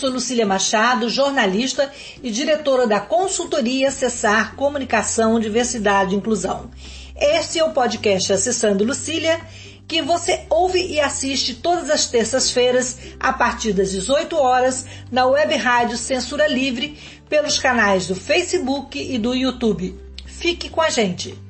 Sou Lucília Machado, jornalista e diretora da consultoria Cessar Comunicação, Diversidade e Inclusão. Este é o podcast Acessando Lucília, que você ouve e assiste todas as terças-feiras, a partir das 18 horas, na web rádio Censura Livre, pelos canais do Facebook e do YouTube. Fique com a gente!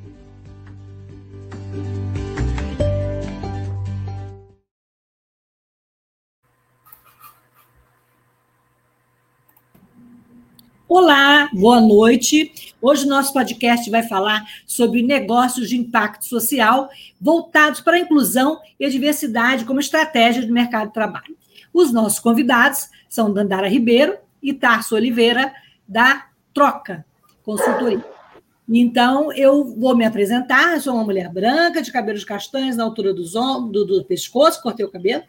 Olá, boa noite. Hoje o nosso podcast vai falar sobre negócios de impacto social voltados para a inclusão e a diversidade como estratégia do mercado de trabalho. Os nossos convidados são Dandara Ribeiro e Tarso Oliveira, da Troca Consultoria. Então, eu vou me apresentar. Eu sou uma mulher branca, de cabelos castanhos na altura ombros, do, do pescoço, cortei o cabelo.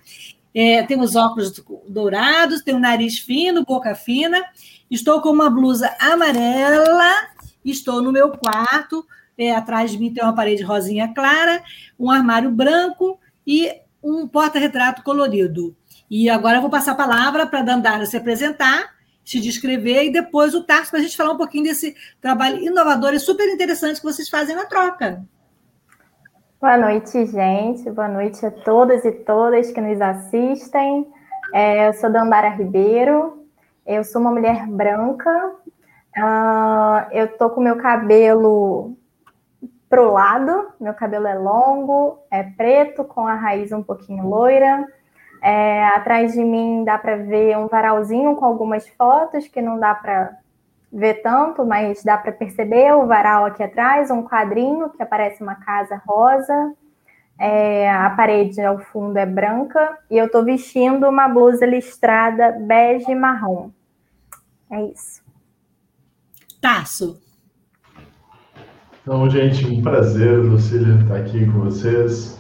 É, tenho os óculos dourados, tenho o nariz fino, boca fina Estou com uma blusa amarela, estou no meu quarto, é, atrás de mim tem uma parede rosinha clara, um armário branco e um porta-retrato colorido. E agora eu vou passar a palavra para a Dandara se apresentar, se descrever, e depois o Tarso para a gente falar um pouquinho desse trabalho inovador e super interessante que vocês fazem na troca. Boa noite, gente. Boa noite a todas e todas que nos assistem. É, eu sou Dandara Ribeiro, eu sou uma mulher branca, uh, eu tô com meu cabelo pro lado, meu cabelo é longo, é preto, com a raiz um pouquinho loira. É, atrás de mim dá para ver um varalzinho com algumas fotos que não dá para ver tanto, mas dá para perceber o varal aqui atrás, um quadrinho que aparece uma casa rosa. É, a parede ao fundo é branca e eu estou vestindo uma blusa listrada bege marrom. É isso. Tasso. Então, gente, um prazer, Lucília, estar aqui com vocês.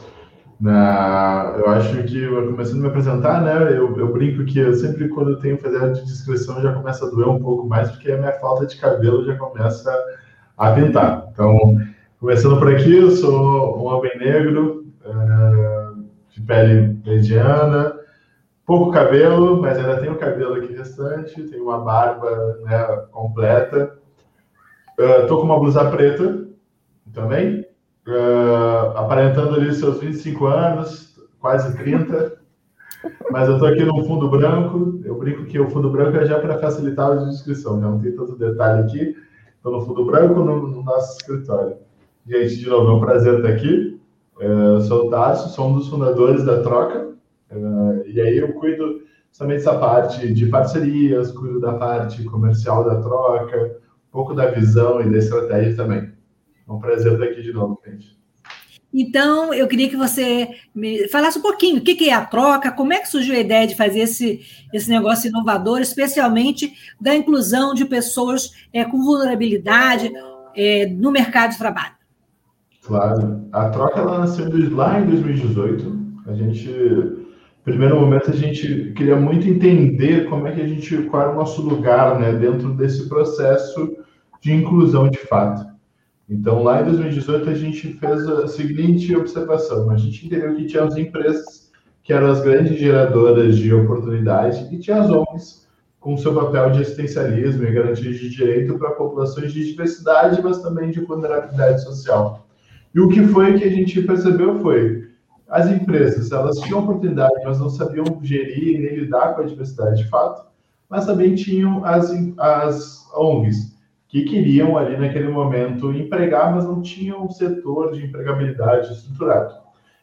Na, eu acho que, começando a me apresentar, né, eu, eu brinco que eu sempre, quando eu tenho fazer de descrição, já começa a doer um pouco mais, porque a minha falta de cabelo já começa a pintar. Então, começando por aqui, eu sou um homem negro, uh, de pele mediana, pouco cabelo, mas ainda tenho cabelo aqui restante, tenho uma barba né, completa. Uh, tô com uma blusa preta também, uh, aparentando ali seus 25 anos, quase 30. Mas eu tô aqui no fundo branco. Eu brinco que o fundo branco é já para facilitar a descrição, né? não tem tanto detalhe aqui. Estou no fundo branco no, no, nosso escritório. Gente, de novo, é um prazer estar aqui. Uh, sou o Tarso, sou um dos fundadores da Troca, Uh, e aí eu cuido também dessa parte de parcerias, cuido da parte comercial da troca, um pouco da visão e da estratégia também. É um prazer estar aqui de novo, gente. Então, eu queria que você me falasse um pouquinho o que é a troca, como é que surgiu a ideia de fazer esse, esse negócio inovador, especialmente da inclusão de pessoas é, com vulnerabilidade é, no mercado de trabalho. Claro. A troca ela nasceu lá em 2018. A gente primeiro momento a gente queria muito entender como é que a gente qual é o nosso lugar né dentro desse processo de inclusão de fato então lá em 2018 a gente fez a seguinte observação. A gente entendeu que tinha as empresas que eram as grandes geradoras de oportunidade e tinha as ONGs com seu papel de assistencialismo e garantia de direito para populações de diversidade mas também de vulnerabilidade social. E o que foi que a gente percebeu foi as empresas, elas tinham oportunidade, mas não sabiam gerir nem lidar com a diversidade de fato, mas também tinham as, as ONGs, que queriam ali naquele momento empregar, mas não tinham um setor de empregabilidade estruturado.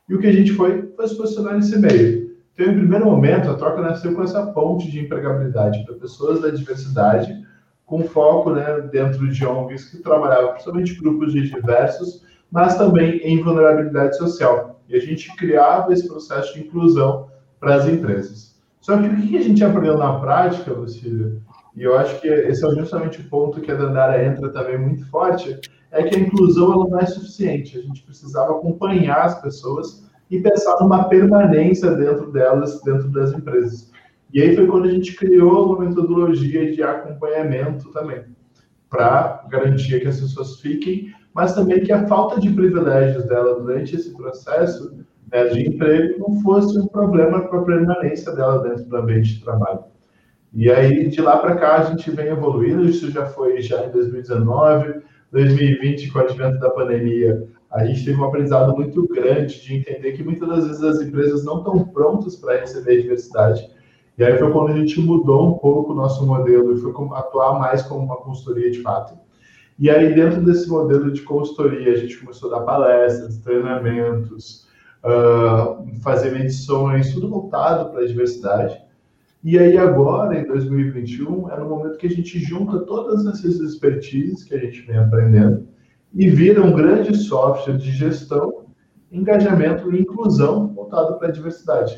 E o que a gente foi, foi se posicionar nesse meio. Então, em primeiro momento, a troca nasceu com essa ponte de empregabilidade para pessoas da diversidade, com foco né, dentro de ONGs que trabalhavam principalmente grupos de diversos, mas também em vulnerabilidade social e a gente criava esse processo de inclusão para as empresas. Só que o que a gente aprendeu na prática, Lucília, e eu acho que esse é justamente o ponto que a Dandara entra também muito forte, é que a inclusão ela não é suficiente. A gente precisava acompanhar as pessoas e pensar numa permanência dentro delas, dentro das empresas. E aí foi quando a gente criou uma metodologia de acompanhamento também, para garantir que as pessoas fiquem, mas também que a falta de privilégios dela durante esse processo né, de emprego não fosse um problema para a permanência dela dentro do ambiente de trabalho. E aí, de lá para cá, a gente vem evoluindo, isso já foi já em 2019, 2020, com o advento da pandemia, a gente teve um aprendizado muito grande de entender que muitas das vezes as empresas não estão prontas para receber diversidade. E aí foi quando a gente mudou um pouco o nosso modelo e foi atuar mais como uma consultoria de fato. E aí, dentro desse modelo de consultoria, a gente começou a dar palestras, treinamentos, uh, fazer medições, tudo voltado para a diversidade. E aí agora, em 2021, é no momento que a gente junta todas essas expertises que a gente vem aprendendo e vira um grande software de gestão, engajamento e inclusão voltado para a diversidade.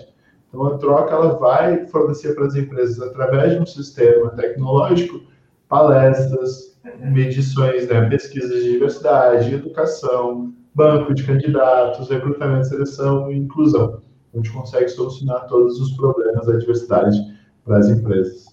Então, a troca ela vai fornecer para as empresas, através de um sistema tecnológico, palestras, medições, né, pesquisas de diversidade, educação, banco de candidatos, recrutamento, seleção e inclusão. A gente consegue solucionar todos os problemas da diversidade para as empresas.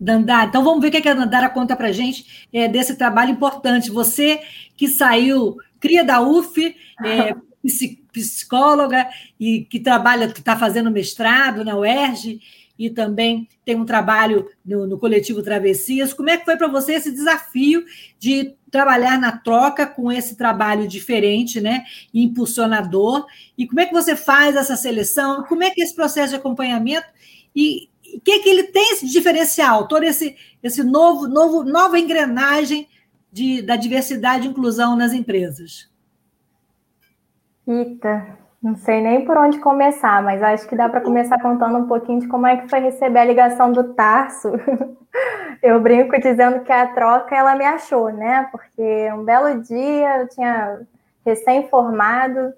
Dandara, então vamos ver o que a Dandara conta para a gente é, desse trabalho importante. Você que saiu, cria da UF, é, psicóloga e que trabalha, que está fazendo mestrado na UERJ e também tem um trabalho no, no coletivo Travessias. Como é que foi para você esse desafio de trabalhar na troca com esse trabalho diferente, né, impulsionador? E como é que você faz essa seleção? Como é que é esse processo de acompanhamento e o que, que ele tem esse diferencial, todo esse, esse novo, novo, nova engrenagem de, da diversidade e inclusão nas empresas? Eita, não sei nem por onde começar, mas acho que dá para começar contando um pouquinho de como é que foi receber a ligação do Tarso. Eu brinco dizendo que a troca ela me achou, né? Porque um belo dia eu tinha recém-formado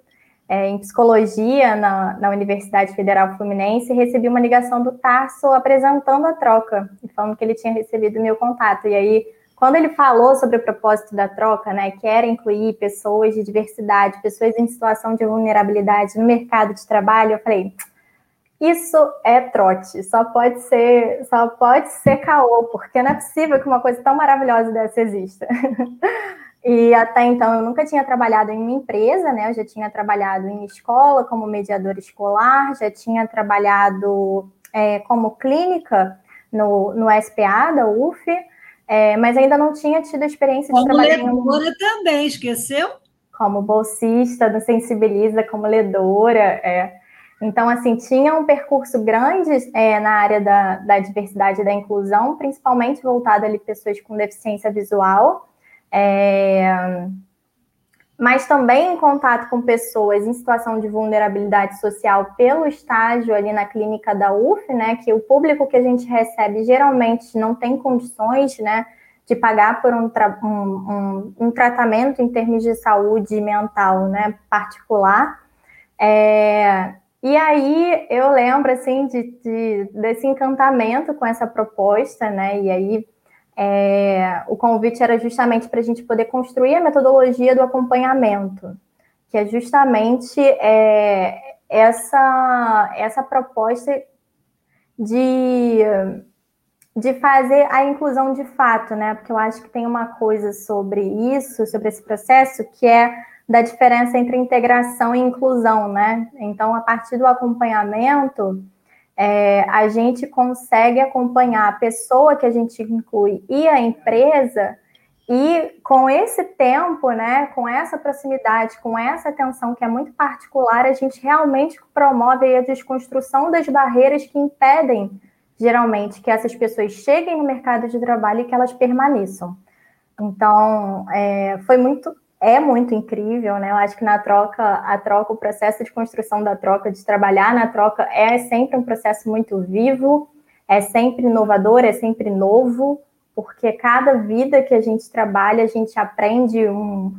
é, em psicologia na, na Universidade Federal Fluminense e recebi uma ligação do Tarso apresentando a troca e falando que ele tinha recebido meu contato. E aí quando ele falou sobre o propósito da troca, né, que era incluir pessoas de diversidade, pessoas em situação de vulnerabilidade no mercado de trabalho, eu falei, isso é trote, só pode ser, só pode ser caô, porque não é possível que uma coisa tão maravilhosa dessa exista. e até então eu nunca tinha trabalhado em uma empresa, né? Eu já tinha trabalhado em escola como mediadora escolar, já tinha trabalhado é, como clínica no, no SPA da UF, é, mas ainda não tinha tido a experiência como de trabalhar. Como ledora também, esqueceu? Como bolsista do Sensibiliza, como ledora. É. Então, assim, tinha um percurso grande é, na área da, da diversidade e da inclusão, principalmente voltado ali pessoas com deficiência visual. É, mas também em contato com pessoas em situação de vulnerabilidade social pelo estágio ali na clínica da UF, né, que o público que a gente recebe geralmente não tem condições, né, de pagar por um, um, um, um tratamento em termos de saúde mental, né, particular. É, e aí eu lembro, assim, de, de, desse encantamento com essa proposta, né, e aí é, o convite era justamente para a gente poder construir a metodologia do acompanhamento, que é justamente é, essa, essa proposta de, de fazer a inclusão de fato, né? Porque eu acho que tem uma coisa sobre isso, sobre esse processo, que é da diferença entre integração e inclusão, né? Então, a partir do acompanhamento, é, a gente consegue acompanhar a pessoa que a gente inclui e a empresa, e com esse tempo, né, com essa proximidade, com essa atenção que é muito particular, a gente realmente promove a desconstrução das barreiras que impedem, geralmente, que essas pessoas cheguem no mercado de trabalho e que elas permaneçam. Então, é, foi muito é muito incrível, né? Eu acho que na troca, a troca, o processo de construção da troca, de trabalhar na troca, é sempre um processo muito vivo, é sempre inovador, é sempre novo, porque cada vida que a gente trabalha, a gente aprende um,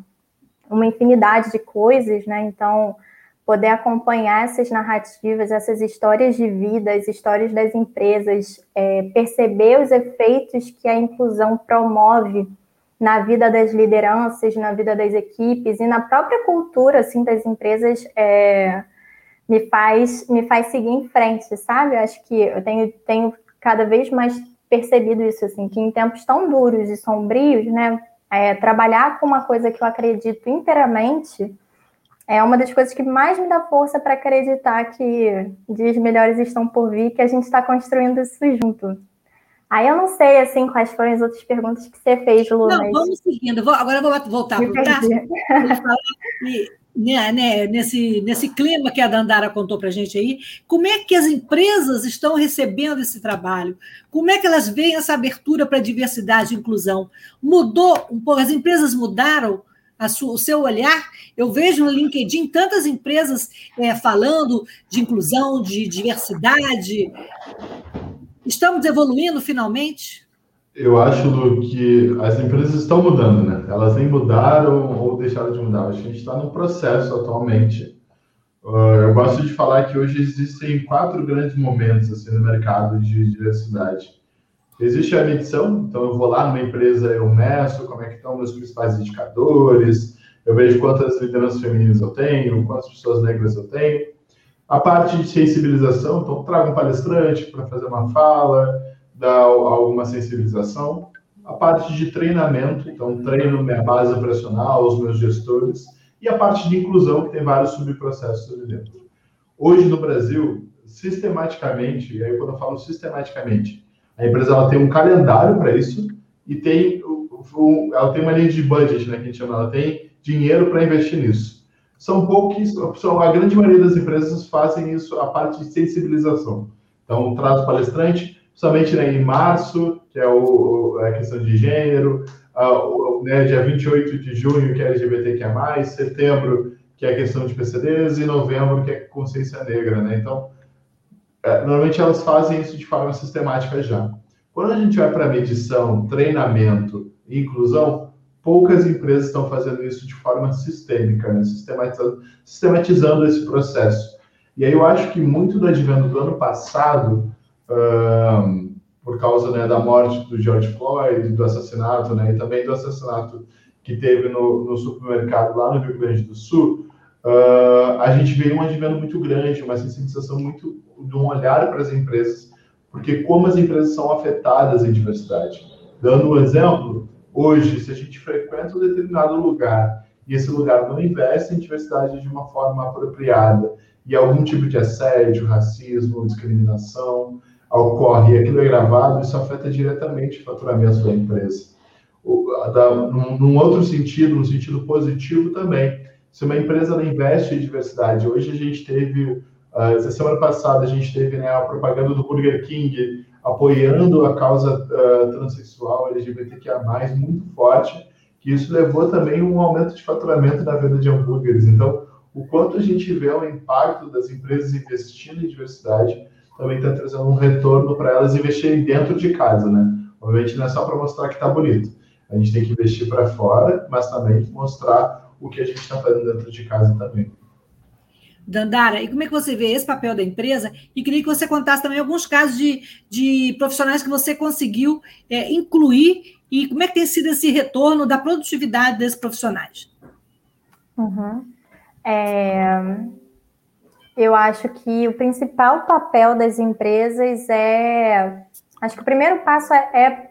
uma infinidade de coisas, né? Então, poder acompanhar essas narrativas, essas histórias de vida, as histórias das empresas, é, perceber os efeitos que a inclusão promove na vida das lideranças, na vida das equipes e na própria cultura assim das empresas é, me faz me faz seguir em frente, sabe? Eu acho que eu tenho, tenho cada vez mais percebido isso assim, que em tempos tão duros e sombrios, né, é, trabalhar com uma coisa que eu acredito inteiramente é uma das coisas que mais me dá força para acreditar que dias melhores estão por vir, que a gente está construindo isso junto. Aí eu não sei, assim, quais foram as outras perguntas que você fez, Lu. Não, mas... vamos seguindo. Vou, agora eu vou voltar para o Tarso. Né, né, nesse, nesse clima que a Dandara contou para a gente aí, como é que as empresas estão recebendo esse trabalho? Como é que elas veem essa abertura para diversidade e inclusão? Mudou um pouco, as empresas mudaram sua, o seu olhar? Eu vejo no LinkedIn tantas empresas é, falando de inclusão, de diversidade. Estamos evoluindo finalmente? Eu acho, Lu, que as empresas estão mudando, né? Elas nem mudaram ou deixaram de mudar. Acho que a gente está num processo atualmente. Uh, eu gosto de falar que hoje existem quatro grandes momentos assim, no mercado de diversidade. Existe a medição, então eu vou lá numa empresa, eu meço como é que estão meus principais indicadores, eu vejo quantas lideranças femininas eu tenho, quantas pessoas negras eu tenho. A parte de sensibilização, então trago um palestrante para fazer uma fala, dar alguma sensibilização. A parte de treinamento, então treino minha base operacional, os meus gestores. E a parte de inclusão, que tem vários subprocessos ali dentro. Hoje no Brasil, sistematicamente, e aí quando eu falo sistematicamente, a empresa ela tem um calendário para isso e tem, ela tem uma linha de budget, né, que a gente chama, ela tem dinheiro para investir nisso são poucos, são, a grande maioria das empresas fazem isso, a parte de sensibilização. Então, traz o palestrante, somente né, em março, que é o, a questão de gênero, uh, né, dia 28 de junho, que é LGBTQIA+, setembro, que é a questão de PCDs, e novembro, que é consciência negra, né? Então, é, normalmente elas fazem isso de forma sistemática já. Quando a gente vai para medição, treinamento e inclusão, poucas empresas estão fazendo isso de forma sistêmica, né? sistematizando, sistematizando esse processo. E aí eu acho que muito do advento do ano passado, por causa né, da morte do George Floyd, do assassinato, né, e também do assassinato que teve no, no supermercado lá no Rio Grande do Sul, uh, a gente veio um advento muito grande, uma sensibilização muito de um olhar para as empresas, porque como as empresas são afetadas em diversidade. Dando um exemplo, Hoje, se a gente frequenta um determinado lugar e esse lugar não investe em diversidade de uma forma apropriada e algum tipo de assédio, racismo, discriminação ocorre e aquilo é gravado, isso afeta diretamente o faturamento da empresa. num, num outro sentido, no sentido positivo também, se uma empresa investe em diversidade, hoje a gente teve, uh, semana passada a gente teve né, a propaganda do Burger King apoiando a causa uh, transexual LGBTQIA+, muito forte, que isso levou também um aumento de faturamento na venda de hambúrgueres. Então, o quanto a gente vê o impacto das empresas investindo em diversidade, também está trazendo um retorno para elas investirem dentro de casa, né? Obviamente não é só para mostrar que está bonito. A gente tem que investir para fora, mas também mostrar o que a gente está fazendo dentro de casa também. Dandara, e como é que você vê esse papel da empresa? E queria que você contasse também alguns casos de, de profissionais que você conseguiu é, incluir e como é que tem sido esse retorno da produtividade desses profissionais. Uhum. É, eu acho que o principal papel das empresas é. Acho que o primeiro passo é, é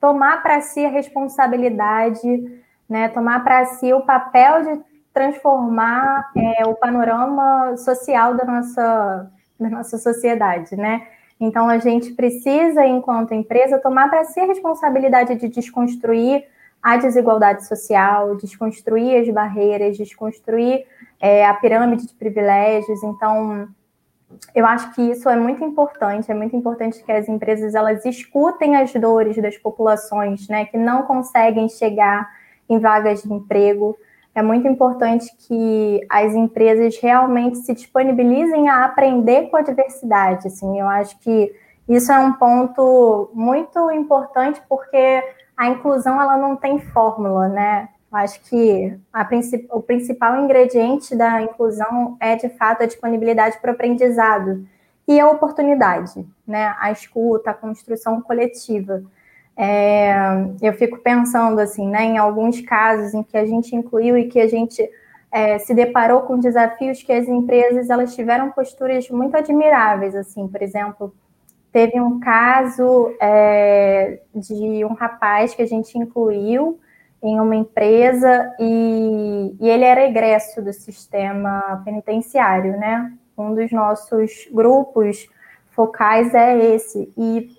tomar para si a responsabilidade, né, tomar para si o papel de transformar é, o panorama social da nossa, da nossa sociedade, né? Então, a gente precisa, enquanto empresa, tomar para si a responsabilidade de desconstruir a desigualdade social, desconstruir as barreiras, desconstruir é, a pirâmide de privilégios. Então, eu acho que isso é muito importante. É muito importante que as empresas elas escutem as dores das populações, né, que não conseguem chegar em vagas de emprego, é muito importante que as empresas realmente se disponibilizem a aprender com a diversidade. Assim, eu acho que isso é um ponto muito importante porque a inclusão ela não tem fórmula, né? Eu acho que a, o principal ingrediente da inclusão é, de fato, a disponibilidade para o aprendizado e a oportunidade, né? A escuta, a construção coletiva. É, eu fico pensando, assim, né, em alguns casos em que a gente incluiu e que a gente é, se deparou com desafios que as empresas elas tiveram posturas muito admiráveis, assim, por exemplo, teve um caso é, de um rapaz que a gente incluiu em uma empresa e, e, ele era egresso do sistema penitenciário, né? Um dos nossos grupos focais é esse. E,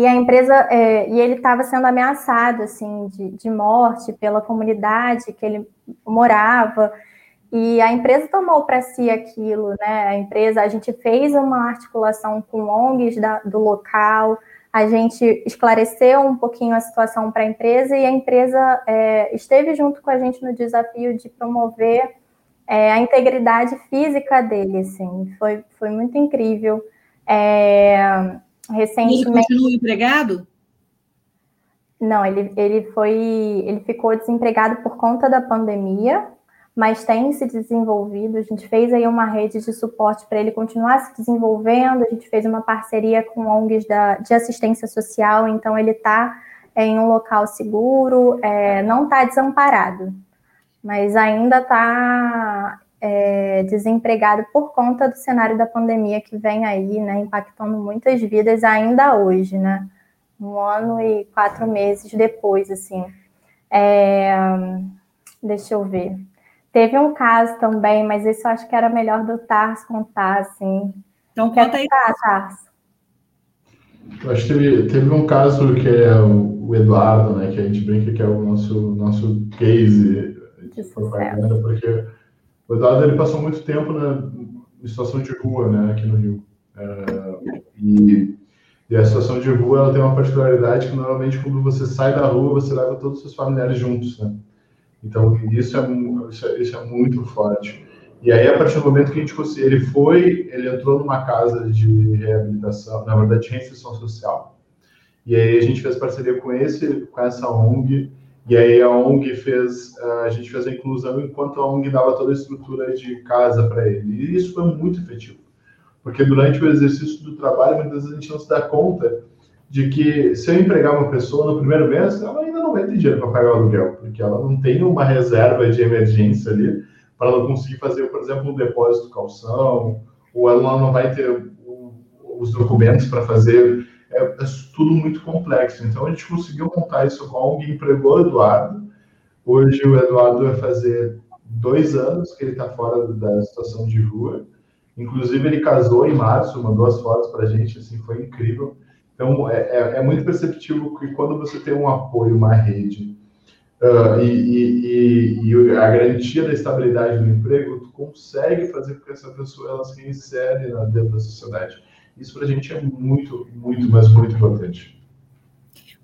e a empresa, é, e ele estava sendo ameaçado, assim, de, de morte pela comunidade que ele morava. E a empresa tomou para si aquilo, né? A empresa, a gente fez uma articulação com ONGs da, do local, a gente esclareceu um pouquinho a situação para a empresa e a empresa é, esteve junto com a gente no desafio de promover é, a integridade física dele, assim, foi, foi muito incrível. É, recentemente... Ele continua empregado? Não, ele, ele foi, ele ficou desempregado por conta da pandemia, mas tem se desenvolvido. A gente fez aí uma rede de suporte para ele continuar se desenvolvendo. A gente fez uma parceria com ONGs da, de assistência social, então ele está em um local seguro, é, não está desamparado, mas ainda está é, desempregado por conta do cenário da pandemia que vem aí, né, impactando muitas vidas ainda hoje, né? Um ano e quatro meses depois, assim. É, deixa eu ver. Teve um caso também, mas isso eu acho que era melhor do Tars contar, assim. Então conta aí. Contar, Tars. Eu acho que teve, teve um caso que é o, o, Eduardo, né? Que a gente brinca que é o nosso, nosso case de propaganda, porque o Eduardo ele passou muito tempo na situação de rua, né? Aqui no Rio. É, e, e a situação de rua ela tem uma particularidade que normalmente quando você sai da rua você leva todos os seus familiares juntos, né? Então, isso é, isso é, isso é muito forte. E aí, a partir do momento que a gente conseguiu, ele foi, ele entrou numa casa de reabilitação, na verdade, de reinserção social. E aí a gente fez parceria com esse, com essa ONG, e aí a ONG fez, a gente fez a inclusão enquanto a ONG dava toda a estrutura de casa para ele. E isso foi muito efetivo, porque durante o exercício do trabalho, muitas vezes a gente não se dá conta de que se eu empregar uma pessoa no primeiro mês, ela ainda não vai ter dinheiro para pagar o aluguel, porque ela não tem uma reserva de emergência ali para ela conseguir fazer, por exemplo, um depósito calção, ou ela não vai ter os documentos para fazer. É, é, tudo muito complexo. Então a gente conseguiu montar isso com alguém empregou o Eduardo. Hoje o Eduardo vai fazer dois anos que ele está fora da situação de rua. Inclusive ele casou em março, mandou as fotos para a gente, assim, foi incrível. Então, é, é, é, muito perceptível que quando você tem um apoio, uma rede, uh, e, e, e, a garantia da estabilidade do emprego, tu consegue fazer com que essa pessoa ela se reinsere dentro da sociedade. Isso para a gente é muito, muito, mas muito importante.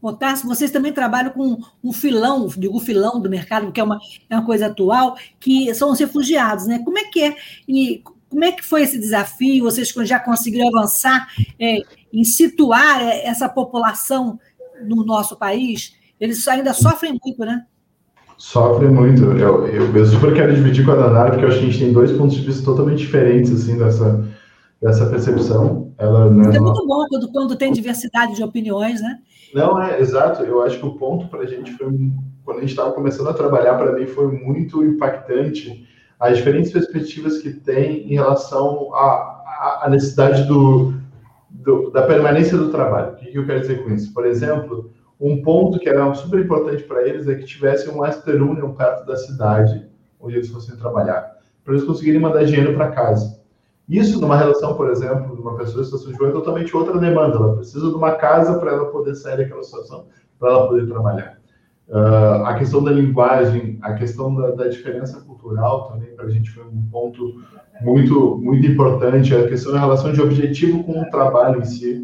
Otácio, vocês também trabalham com um filão, digo filão do mercado, que é uma, é uma coisa atual, que são os refugiados, né? Como é que é? E como é que foi esse desafio? Vocês já conseguiram avançar é, em situar essa população no nosso país? Eles ainda sofrem muito, né? Sofrem muito. Eu, eu, eu super quero dividir com a Danara, porque eu acho que a gente tem dois pontos de vista totalmente diferentes assim, dessa, dessa percepção. Ela, né, é muito bom quando, quando tem diversidade de opiniões, né? Não, é exato. Eu acho que o ponto para a gente foi, quando a gente estava começando a trabalhar, para mim foi muito impactante as diferentes perspectivas que tem em relação à, à necessidade do, do, da permanência do trabalho. O que, que eu quero dizer com isso? Por exemplo, um ponto que era super importante para eles é que tivesse um Master Union perto da cidade onde eles fossem trabalhar, para eles conseguirem mandar dinheiro para casa. Isso, numa relação, por exemplo, de uma pessoa em situação de rua, é totalmente outra demanda. Ela precisa de uma casa para ela poder sair daquela situação, para ela poder trabalhar. Uh, a questão da linguagem, a questão da, da diferença cultural também para a gente foi um ponto muito muito importante. A questão da relação de objetivo com o trabalho em si,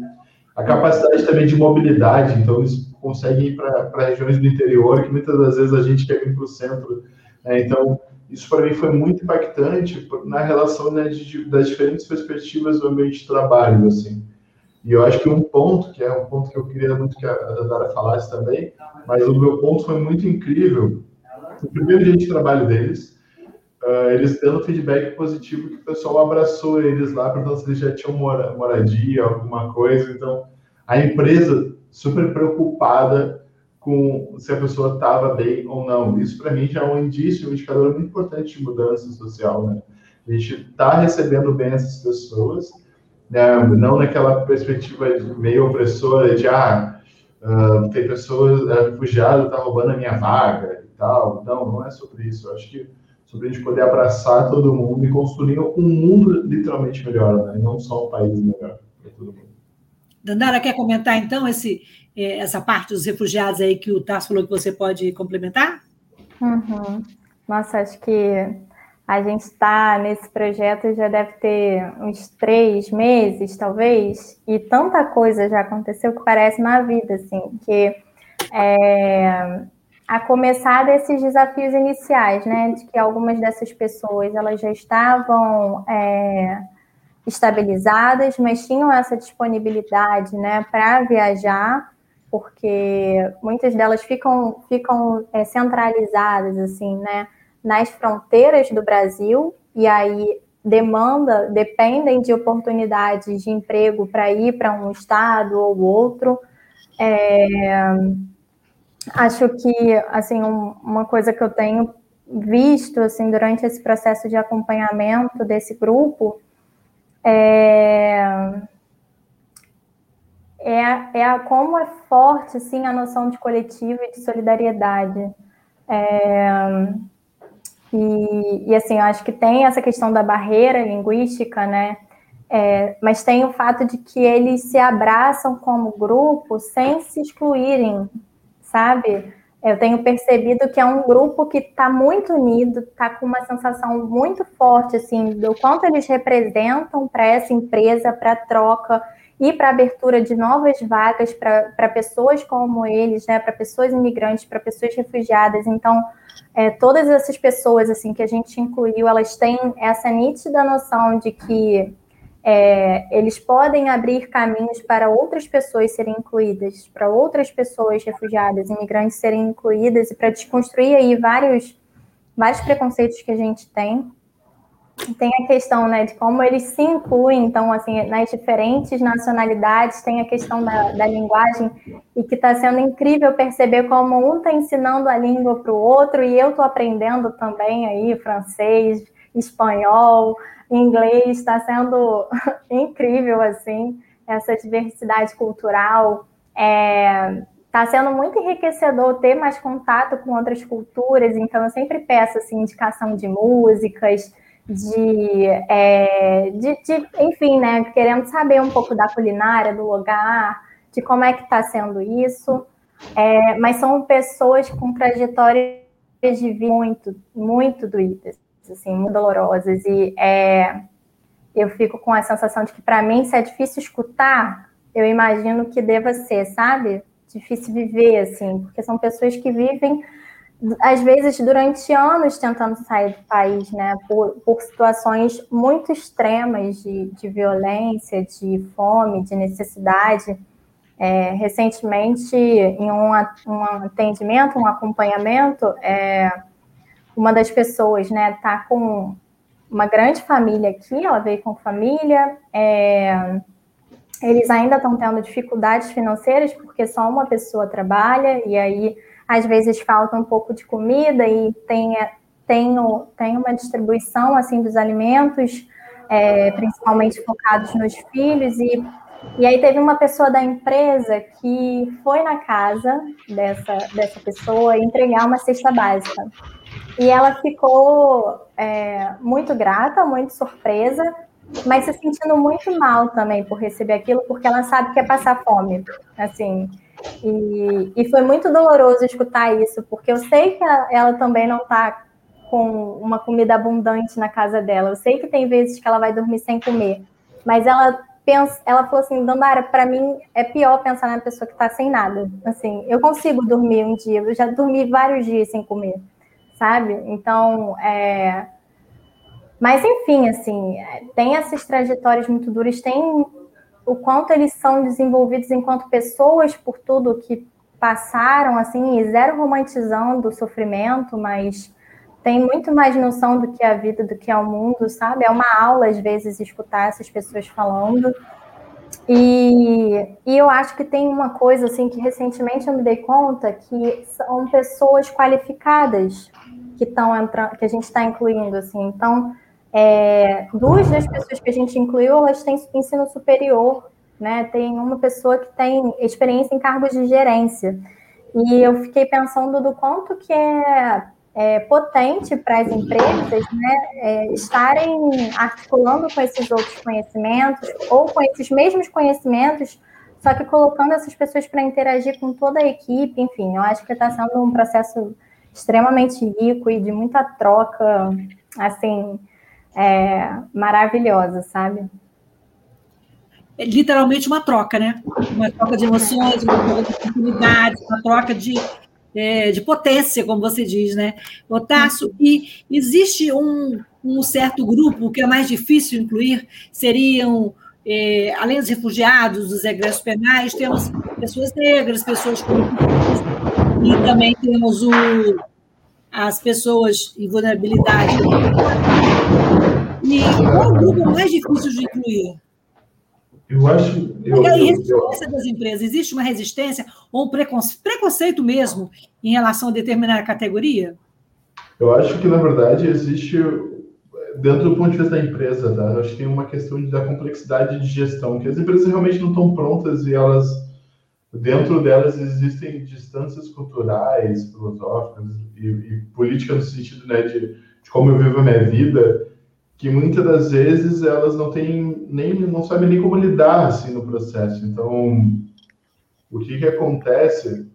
a capacidade também de mobilidade. Então eles conseguem ir para regiões do interior que muitas das vezes a gente quer vir para o centro. Né? Então isso para mim foi muito impactante na relação né, de, das diferentes perspectivas do ambiente de trabalho, assim. E eu acho que um ponto, que é um ponto que eu queria muito que a Dandara falasse também, mas o meu ponto foi muito incrível, no primeiro dia de trabalho deles, uh, eles dando feedback positivo que o pessoal abraçou eles lá, perguntando se eles já tinham mora, moradia, alguma coisa. Então, a empresa super preocupada com se a pessoa estava bem ou não. Isso, para mim, já é um indício, um indicador muito importante de mudança social, né? A gente está recebendo bem essas pessoas, né? não naquela perspectiva meio opressora de, ah, uh, tem pessoas, uh, refugiado está roubando a minha vaga e tal. Não, não é sobre isso. Eu acho que sobre a gente poder abraçar todo mundo e construir um mundo literalmente melhor, né? Não só um país melhor para todo mundo. Dandara, quer comentar então esse, essa parte dos refugiados aí que o Tassi falou que você pode complementar? Uhum. Nossa, acho que a gente está nesse projeto já deve ter uns três meses, talvez, e tanta coisa já aconteceu que parece uma vida, assim, que é, a começar desses desafios iniciais, né, de que algumas dessas pessoas elas já estavam é, estabilizadas, mas tinham essa disponibilidade, né, para viajar, porque muitas delas ficam ficam é, centralizadas, assim, né, nas fronteiras do Brasil, e aí demanda, dependem de oportunidades de emprego para ir para um estado ou outro. É, acho que assim um, uma coisa que eu tenho visto assim durante esse processo de acompanhamento desse grupo é, é, a, como é forte assim a noção de coletivo e de solidariedade. É, e, e assim, eu acho que tem essa questão da barreira linguística, né? É, mas tem o fato de que eles se abraçam como grupo sem se excluírem, sabe? Eu tenho percebido que é um grupo que está muito unido, está com uma sensação muito forte, assim, do quanto eles representam para essa empresa, para a troca e para a abertura de novas vagas para pessoas como eles, né, para pessoas imigrantes, para pessoas refugiadas. Então, é, todas essas pessoas assim que a gente incluiu, elas têm essa nítida noção de que é, eles podem abrir caminhos para outras pessoas serem incluídas, para outras pessoas refugiadas, imigrantes serem incluídas e para desconstruir aí vários vários preconceitos que a gente tem tem a questão né, de como eles se incluem, então, assim, nas diferentes nacionalidades, tem a questão da, da linguagem, e que está sendo incrível perceber como um está ensinando a língua para o outro, e eu estou aprendendo também aí francês, espanhol, inglês, está sendo incrível, assim, essa diversidade cultural. É, Está sendo muito enriquecedor ter mais contato com outras culturas, então eu sempre peço assim, indicação de músicas, de, é, de, de, enfim, né, querendo saber um pouco da culinária do lugar, de como é que está sendo isso, é, mas são pessoas com trajetórias de vida muito, muito doídas, assim, muito dolorosas, e é, eu fico com a sensação de que, para mim, se é difícil escutar, eu imagino que deva ser, sabe? Difícil viver, assim, porque são pessoas que vivem às vezes durante anos tentando sair do país, né, por, por situações muito extremas de, de, violência, de fome, de necessidade. É, recentemente, em um, um, atendimento, um acompanhamento, é, uma das pessoas, né, tá com uma grande família aqui, ela veio com família, é, eles ainda estão tendo dificuldades financeiras porque só uma pessoa trabalha e aí às vezes falta um pouco de comida e tem, tem, tem uma distribuição assim dos alimentos, é, principalmente focados nos filhos, e, e aí teve uma pessoa da empresa que foi na casa dessa, dessa pessoa entregar uma cesta básica. E ela ficou é, muito grata, muito surpresa, mas se sentindo muito mal também por receber aquilo, porque ela sabe que é passar fome. Assim, e, e foi muito doloroso escutar isso, porque eu sei que ela, também não está com uma comida abundante na casa dela. Eu sei que tem vezes que ela vai dormir sem comer, mas ela pensa, ela falou assim, Dandara, para mim é pior pensar na pessoa que está sem nada. Assim, eu consigo dormir um dia, eu já dormi vários dias sem comer, sabe? Então, é... mas enfim, assim, tem essas trajetórias muito duras, tem o quanto eles são desenvolvidos enquanto pessoas por tudo que passaram, assim, zero romantizando o sofrimento, mas tem muito mais noção do que a vida, do que é o mundo, sabe? É uma aula, às vezes, escutar essas pessoas falando. E, e eu acho que tem uma coisa, assim, que recentemente eu me dei conta, que são pessoas qualificadas que entrando, que a gente está incluindo, assim. Então, é, duas das pessoas que a gente incluiu, elas têm ensino superior, né? Tem uma pessoa que tem experiência em cargos de gerência. E eu fiquei pensando do quanto que é, é potente para as empresas né, é, estarem articulando com esses outros conhecimentos, ou com esses mesmos conhecimentos, só que colocando essas pessoas para interagir com toda a equipe, enfim, eu acho que está sendo um processo extremamente rico e de muita troca, assim, é, maravilhosa, sabe? é literalmente uma troca, né? Uma troca de emoções, uma troca de oportunidades, uma troca de, é, de potência, como você diz, né? Otácio, e existe um, um certo grupo que é mais difícil incluir, seriam, é, além dos refugiados, dos egressos penais, temos pessoas negras, pessoas com e também temos o, as pessoas em vulnerabilidade. E qual o grupo mais difícil de incluir? Eu acho. Eu, Porque a resistência eu, das empresas, existe uma resistência ou um preconceito mesmo em relação a determinada categoria? Eu acho que, na verdade, existe, dentro do ponto de vista da empresa, tá? Eu acho que tem uma questão da complexidade de gestão, que as empresas realmente não estão prontas e elas, dentro delas, existem distâncias culturais, filosóficas e, e políticas no sentido né, de, de como eu vivo a minha vida que muitas das vezes elas não têm nem não sabem nem como lidar assim no processo. Então, o que que acontece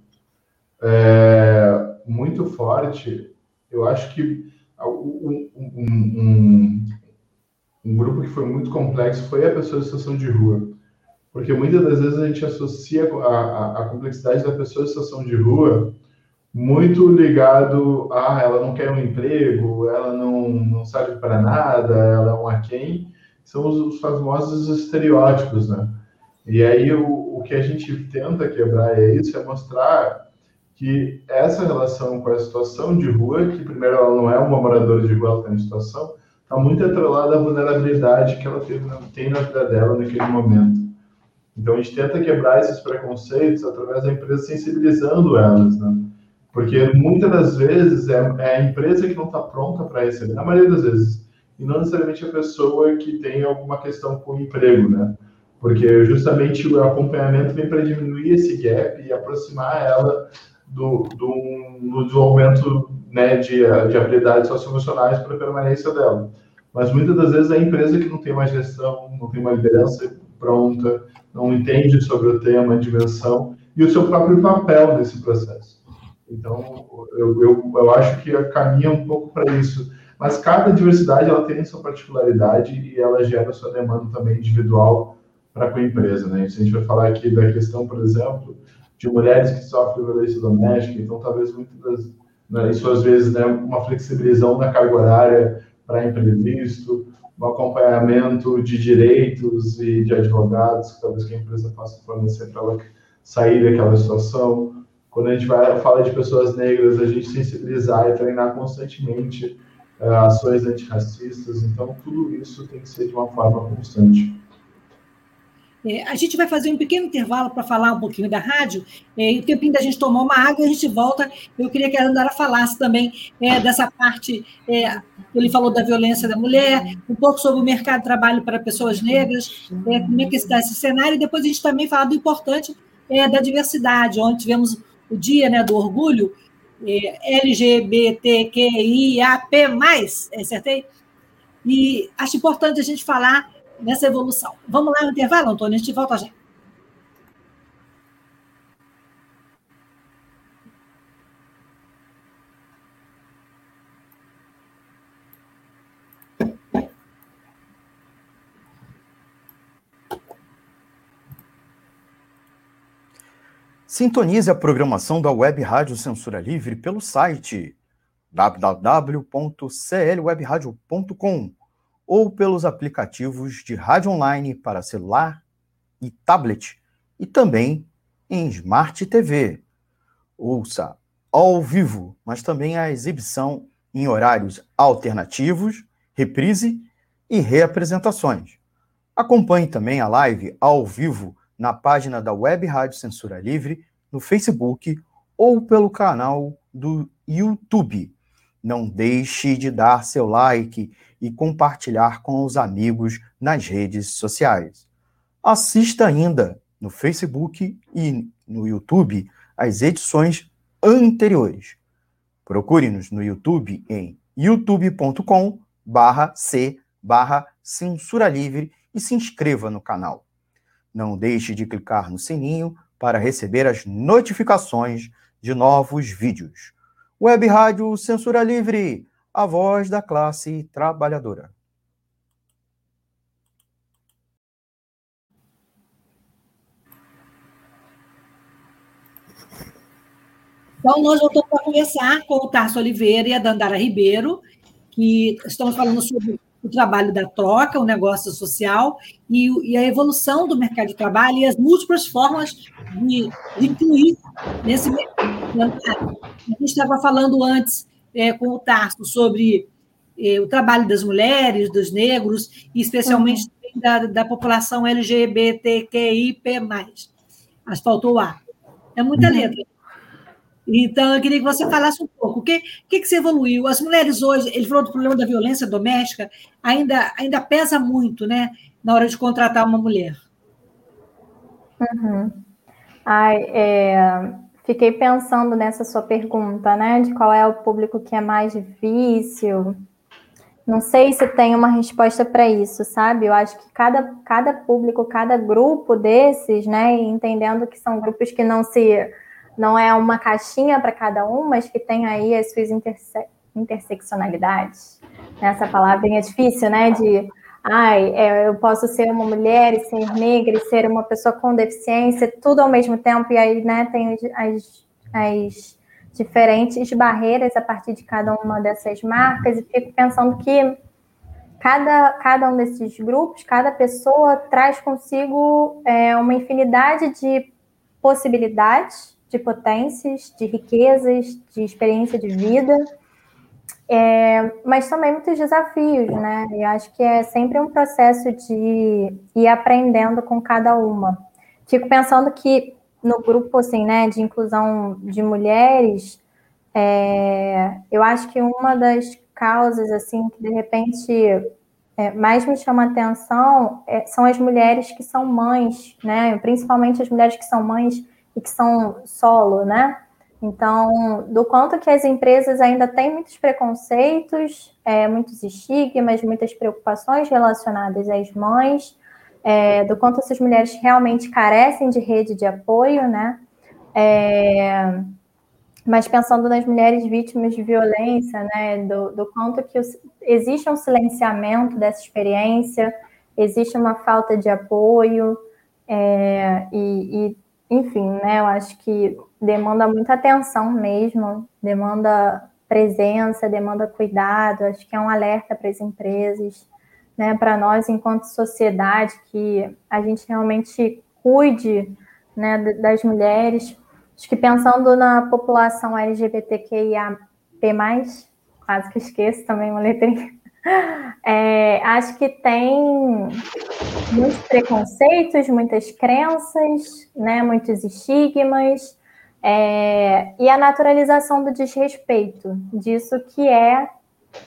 é, muito forte, eu acho que um, um, um, grupo que foi muito complexo foi a pessoa em situação de rua. Porque muitas das vezes a gente associa a, a, a complexidade da pessoa em situação de rua muito ligado a ela não quer um emprego, ela não, não serve para nada, ela é um aquém, são os, os famosos estereótipos, né? E aí o, o que a gente tenta quebrar é isso, é mostrar que essa relação com a situação de rua, que primeiro ela não é uma moradora de rua, ela tem situação, está muito atrelada à vulnerabilidade que ela tem na vida dela naquele momento. Então a gente tenta quebrar esses preconceitos através da empresa sensibilizando elas, né? Porque muitas das vezes é, é a empresa que não está pronta para receber, na maioria das vezes, e não necessariamente a pessoa que tem alguma questão com o emprego, né? Porque justamente o acompanhamento vem para diminuir esse gap e aproximar ela do, do, do desenvolvimento né, de, de habilidades socioemocionais para a permanência dela. Mas muitas das vezes é a empresa que não tem uma gestão, não tem uma liderança pronta, não entende sobre o tema, a dimensão e o seu próprio papel nesse processo. Então, eu, eu, eu acho que caminha um pouco para isso. Mas cada diversidade ela tem sua particularidade e ela gera sua demanda também individual para com a empresa. Né? Se a gente vai falar aqui da questão, por exemplo, de mulheres que sofrem violência doméstica, então talvez muitas das, né, isso às vezes, né, uma flexibilização na carga horária para imprevisto, um acompanhamento de direitos e de advogados, talvez que a empresa possa fornecer para ela sair daquela situação, quando a gente vai falar de pessoas negras, a gente sensibilizar e treinar constantemente uh, ações antirracistas. Então, tudo isso tem que ser de uma forma constante. É, a gente vai fazer um pequeno intervalo para falar um pouquinho da rádio, é, o tempinho da gente tomar uma água, a gente volta. Eu queria que a Andara falasse também é, dessa parte, é, ele falou da violência da mulher, um pouco sobre o mercado de trabalho para pessoas negras, é, como é que está esse cenário, e depois a gente também fala do importante é, da diversidade, onde tivemos o dia né, do orgulho é, LGBTQIAP+, acertei? E acho importante a gente falar nessa evolução. Vamos lá no intervalo, Antônio? A gente volta já. Sintonize a programação da Web Rádio Censura Livre pelo site www.clwebradio.com ou pelos aplicativos de rádio online para celular e tablet e também em Smart TV. Ouça ao vivo, mas também a exibição em horários alternativos, reprise e reapresentações. Acompanhe também a live ao vivo na página da Web Rádio Censura Livre, no Facebook ou pelo canal do YouTube. Não deixe de dar seu like e compartilhar com os amigos nas redes sociais. Assista ainda no Facebook e no YouTube as edições anteriores. Procure-nos no YouTube em youtube.com barra c barra censura livre e se inscreva no canal. Não deixe de clicar no sininho para receber as notificações de novos vídeos. Web Rádio Censura Livre, a voz da classe trabalhadora. Então, nós voltamos a conversar com o Tarso Oliveira e a Dandara Ribeiro, que estamos falando sobre o trabalho da troca, o negócio social e, e, a evolução do mercado de trabalho e as múltiplas formas de, de incluir nesse mercado. A gente estava falando antes é, com o Tarso sobre é, o trabalho das mulheres, dos negros, e especialmente uhum. da, da população LGBTQIP+. Mas faltou o A. É muita uhum. letra. Então, eu queria que você falasse um pouco. O que, que, que você evoluiu? As mulheres hoje, ele falou do problema da violência doméstica, ainda, ainda pesa muito, né? Na hora de contratar uma mulher. Uhum. Ai, é, fiquei pensando nessa sua pergunta, né? De qual é o público que é mais difícil. Não sei se tem uma resposta para isso, sabe? Eu acho que cada, cada público, cada grupo desses, né? Entendendo que são grupos que não se não é uma caixinha para cada um, mas que tem aí as suas interse interseccionalidades. Essa palavra é difícil, né? De, ai, é, eu posso ser uma mulher e ser negra e ser uma pessoa com deficiência, tudo ao mesmo tempo, e aí, né, tem as, as diferentes barreiras a partir de cada uma dessas marcas, e fico pensando que cada, cada um desses grupos, cada pessoa traz consigo é, uma infinidade de possibilidades de potências, de riquezas, de experiência de vida, é, mas também muitos desafios, né? E acho que é sempre um processo de ir aprendendo com cada uma. Fico pensando que no grupo, assim, né, de inclusão de mulheres, é, eu acho que uma das causas, assim, que de repente é, mais me chama a atenção é, são as mulheres que são mães, né? Principalmente as mulheres que são mães e que são solo, né? Então, do quanto que as empresas ainda têm muitos preconceitos, é, muitos estigmas, muitas preocupações relacionadas às mães, é, do quanto essas mulheres realmente carecem de rede de apoio, né? É, mas pensando nas mulheres vítimas de violência, né? Do, do quanto que os, existe um silenciamento dessa experiência, existe uma falta de apoio, é, e, e enfim, né? Eu acho que demanda muita atenção mesmo, demanda presença, demanda cuidado. Acho que é um alerta para as empresas, né? Para nós, enquanto sociedade, que a gente realmente cuide, né? Das mulheres. Acho que pensando na população LGBTQIA+, quase que esqueço também uma letrinha. É, acho que tem muitos preconceitos, muitas crenças, né, muitos estigmas, é, e a naturalização do desrespeito, disso que é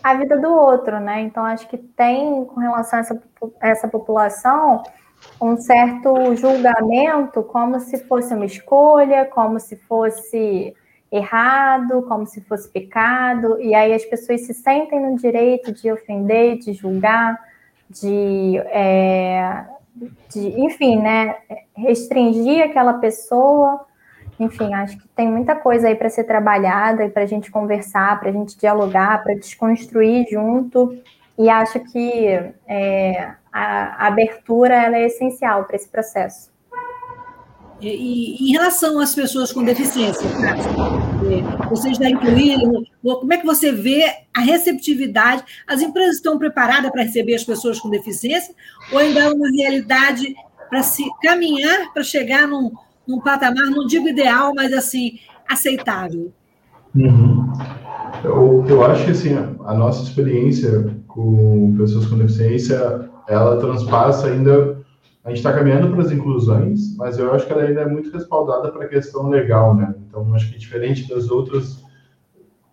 a vida do outro, né? Então, acho que tem, com relação a essa, a essa população, um certo julgamento como se fosse uma escolha, como se fosse errado, como se fosse pecado, e aí as pessoas se sentem no direito de ofender, de julgar, de, é, de enfim, né, restringir aquela pessoa. Enfim, acho que tem muita coisa aí para ser trabalhada para a gente conversar, para a gente dialogar, para desconstruir junto. E acho que é, a, a abertura é essencial para esse processo. E, em relação às pessoas com deficiência, é, vocês já incluíram, como é que você vê a receptividade? As empresas estão preparadas para receber as pessoas com deficiência ou ainda é uma realidade para se caminhar para chegar num, num patamar, não digo ideal, mas assim, aceitável? Uhum. Eu, eu acho que assim, a nossa experiência com pessoas com deficiência, ela transpassa ainda. A gente está caminhando para as inclusões, mas eu acho que ela ainda é muito respaldada para a questão legal, né? Então, acho que diferente das outras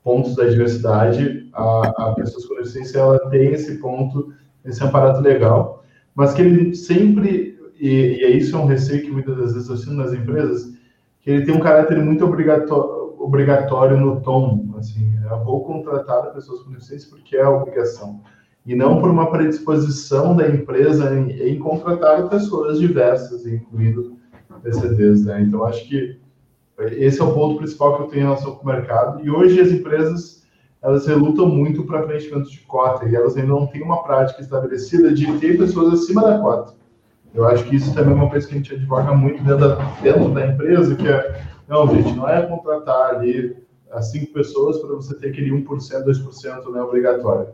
pontos da diversidade, a, a pessoas com deficiência ela tem esse ponto, esse aparato legal, mas que ele sempre, e, e isso é um receio que muitas das vezes eu sinto nas empresas, que ele tem um caráter muito obrigatório, obrigatório no tom, assim, eu vou contratar pessoas com deficiência porque é obrigação, e não por uma predisposição da empresa em, em contratar pessoas diversas, incluindo PCDs, né? Então, acho que esse é o ponto principal que eu tenho em relação com o mercado. E hoje as empresas elas relutam muito para preenchimento de cota e elas ainda não têm uma prática estabelecida de ter pessoas acima da cota. Eu acho que isso também é uma coisa que a gente advoga muito dentro da, dentro da empresa, que é, não, gente, não é contratar ali as cinco pessoas para você ter aquele 1%, 2% né, obrigatório.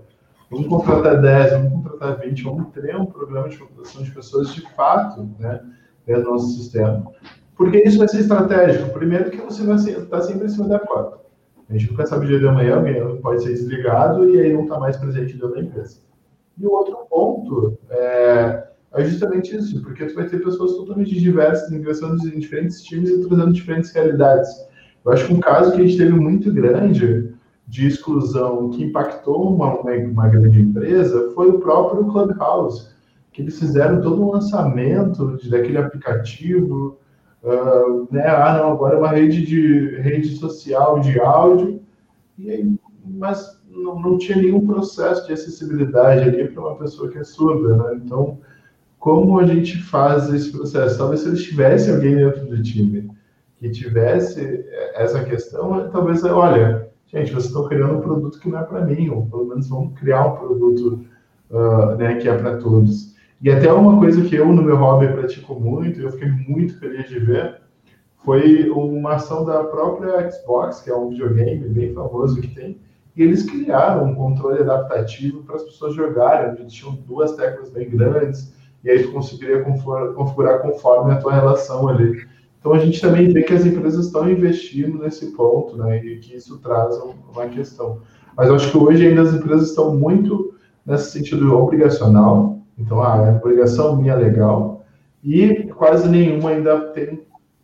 Vamos contratar 10, vamos contratar 20, vamos ter um programa de contratação de pessoas de fato né, dentro do nosso sistema. Porque isso vai ser estratégico. Primeiro que você vai estar tá sempre em cima da cota. A gente nunca sabe o dia de amanhã, alguém pode ser desligado e aí não está mais presente dentro da empresa. E o outro ponto é, é, justamente isso, porque tu vai ter pessoas totalmente diversas, ingressando em diferentes times e trazendo diferentes realidades. Eu acho que um caso que a gente teve muito grande de exclusão que impactou uma, uma, grande empresa foi o próprio Clubhouse, que eles fizeram todo um lançamento de, daquele aplicativo, Uh, né? Ah, não, agora é uma rede de rede social de áudio, e aí, mas não, não tinha nenhum processo de acessibilidade ali para uma pessoa que é surda, né? Então, como a gente faz esse processo? Talvez se eles tivessem alguém dentro do time que tivesse essa questão, talvez, olha, gente, vocês estão criando um produto que não é para mim, ou pelo menos vamos criar um produto uh, né, que é para todos. E até uma coisa que eu, no meu hobby, pratico muito, e eu fiquei muito feliz de ver, foi uma ação da própria Xbox, que é um videogame bem famoso que tem, e eles criaram um controle adaptativo para as pessoas jogarem, onde tinham duas teclas bem grandes, e aí tu conseguiria configurar conforme a tua relação ali. Então a gente também vê que as empresas estão investindo nesse ponto, né, e que isso traz uma questão. Mas eu acho que hoje ainda as empresas estão muito nesse sentido obrigacional, então, ah, é obrigação minha legal. E quase nenhuma ainda tem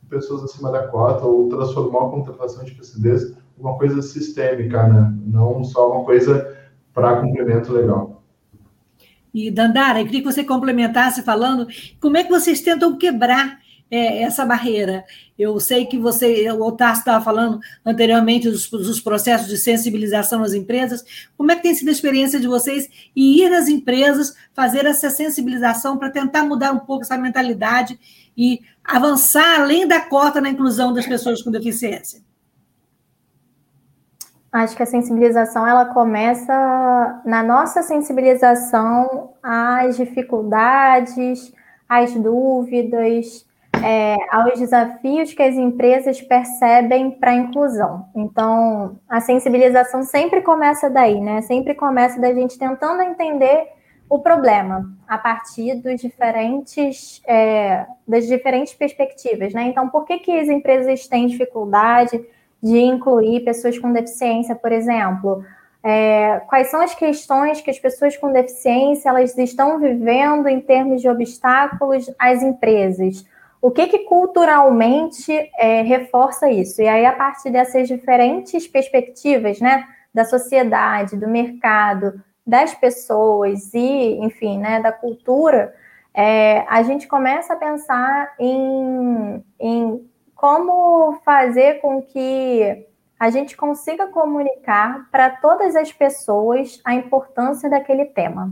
pessoas acima da cota ou transformou a contratação de PCDs uma coisa sistêmica, né? Não só uma coisa para cumprimento legal. E, Dandara, eu queria que você complementasse falando como é que vocês tentam quebrar é, essa barreira. Eu sei que você, o Otácio estava falando anteriormente dos, dos, processos de sensibilização nas empresas. Como é que tem sido a experiência de vocês e ir nas empresas, fazer essa sensibilização para tentar mudar um pouco essa mentalidade e avançar além da cota na inclusão das pessoas com deficiência? Acho que a sensibilização ela começa na nossa sensibilização às dificuldades, às dúvidas, é, aos desafios que as empresas percebem para a inclusão. Então, a sensibilização sempre começa daí, né? Sempre começa da gente tentando entender o problema a partir dos diferentes, é, das diferentes perspectivas, né? Então, por que, que as empresas têm dificuldade de incluir pessoas com deficiência, por exemplo? É, quais são as questões que as pessoas com deficiência elas estão vivendo em termos de obstáculos às empresas? O que, que culturalmente é, reforça isso? E aí, a partir dessas diferentes perspectivas, né, da sociedade, do mercado, das pessoas e, enfim, né, da cultura, é, a gente começa a pensar em, em como fazer com que a gente consiga comunicar para todas as pessoas a importância daquele tema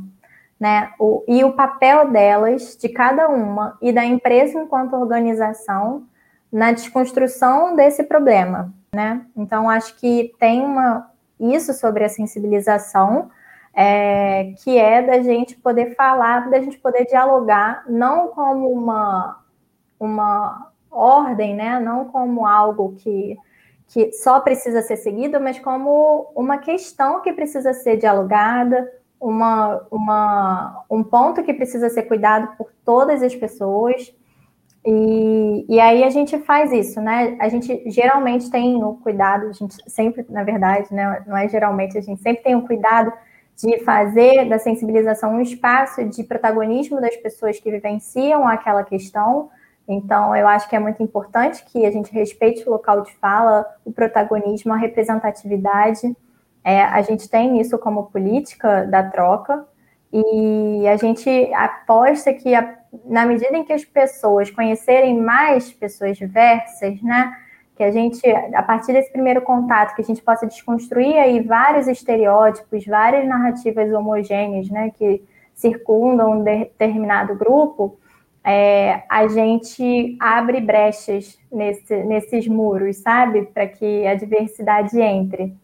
né? O, e o papel delas, de cada uma, e da empresa enquanto organização, na desconstrução desse problema, né? Então, acho que tem uma, isso sobre a sensibilização, é, que é da gente poder falar, da gente poder dialogar, não como uma, uma ordem, né? Não como algo que, que só precisa ser seguido, mas como uma questão que precisa ser dialogada, uma, uma, um ponto que precisa ser cuidado por todas as pessoas. E, e aí a gente faz isso, né? A gente geralmente tem o cuidado, a gente sempre, na verdade, né? Não é geralmente, a gente sempre tem o cuidado de fazer da sensibilização um espaço de protagonismo das pessoas que vivenciam aquela questão. Então, eu acho que é muito importante que a gente respeite o local de fala, o protagonismo, a representatividade. É, a gente tem isso como política da troca, e a gente aposta que, a, na medida em que as pessoas conhecerem mais pessoas diversas, né, que a gente, a partir desse primeiro contato, que a gente possa desconstruir aí vários estereótipos, várias narrativas homogêneas, né, que circundam um determinado grupo, é, a gente abre brechas nesse, nesses muros, sabe, para que a diversidade entre.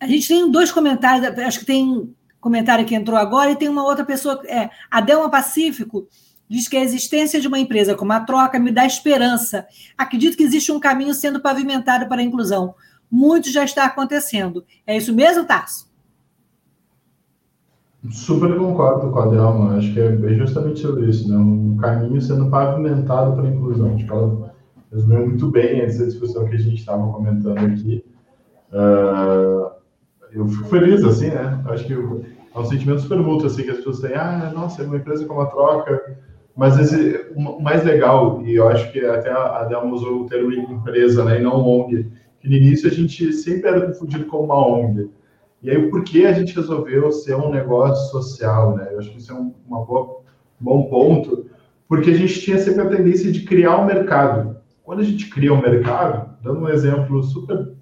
A gente tem dois comentários, acho que tem comentário que entrou agora, e tem uma outra pessoa, é, a Delma Pacífico, diz que a existência de uma empresa como a Troca me dá esperança. Acredito que existe um caminho sendo pavimentado para a inclusão. Muito já está acontecendo. É isso mesmo, Tarso? Super concordo com a Delma. Acho que é justamente sobre isso, né? Um caminho sendo pavimentado para a inclusão. Acho que ela resumiu muito bem essa discussão que a gente estava comentando aqui. Uh, eu fico feliz, assim, né? Acho que é um sentimento super mútuo, assim, que as pessoas têm, ah, nossa, é uma empresa com uma troca, mas esse, o mais legal, e eu acho que até a Delma usou o termo empresa, né, e não ONG, que no início a gente sempre era confundido com uma ONG. E aí, por que a gente resolveu ser um negócio social, né? Eu acho que isso é um boa, bom ponto, porque a gente tinha sempre a tendência de criar um mercado. Quando a gente cria um mercado, dando um exemplo super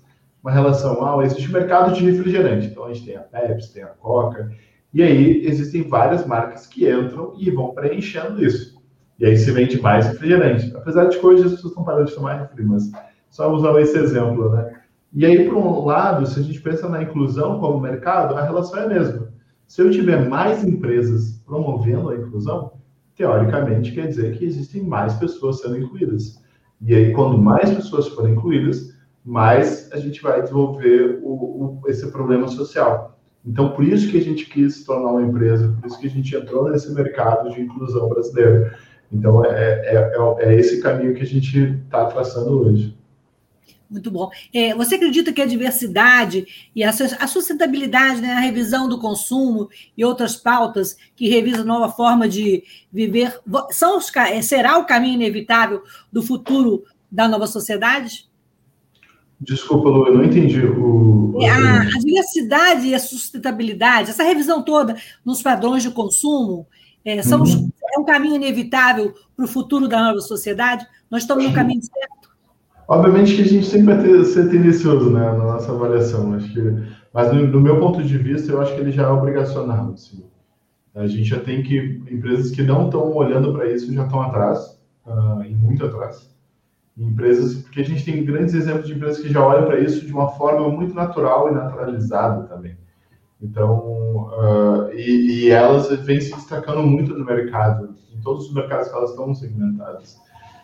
uma relação, ah, existe mercado de refrigerante, então a gente tem a Pepsi, tem a Coca, e aí existem várias marcas que entram e vão preenchendo isso. E aí se vende mais refrigerante. Apesar de que as pessoas estão parando de tomar refri, mas só usar esse exemplo, né? E aí, por um lado, se a gente pensa na inclusão como mercado, a relação é a mesma. Se eu tiver mais empresas promovendo a inclusão, teoricamente quer dizer que existem mais pessoas sendo incluídas. E aí, quando mais pessoas forem incluídas, mais a gente vai desenvolver o, o, esse problema social. Então, por isso que a gente quis se tornar uma empresa, por isso que a gente entrou nesse mercado de inclusão brasileiro. Então, é, é, é, é esse caminho que a gente está traçando hoje. Muito bom. É, você acredita que a diversidade e a sustentabilidade, né, a revisão do consumo e outras pautas que revisam nova forma de viver, são os, será o caminho inevitável do futuro da nova sociedade? Desculpa, Lu, eu não entendi o. A, a, diversidade e a sustentabilidade, essa revisão toda nos padrões de consumo, é, são uhum. é um caminho inevitável para o futuro da nova sociedade? Nós estamos no caminho certo? Obviamente que a gente sempre vai ter, ser tendencioso né, na nossa avaliação, acho que, mas do, do, meu ponto de vista, eu acho que ele já é obrigacional. Assim. A gente já tem que. Empresas que não estão olhando para isso já estão atrás, uh, e muito atrás empresas, porque a gente tem grandes exemplos de empresas que já olham para isso de uma forma muito natural e naturalizada também. Então, uh, e, e, elas vêm se destacando muito no mercado, em todos os mercados que elas estão segmentadas.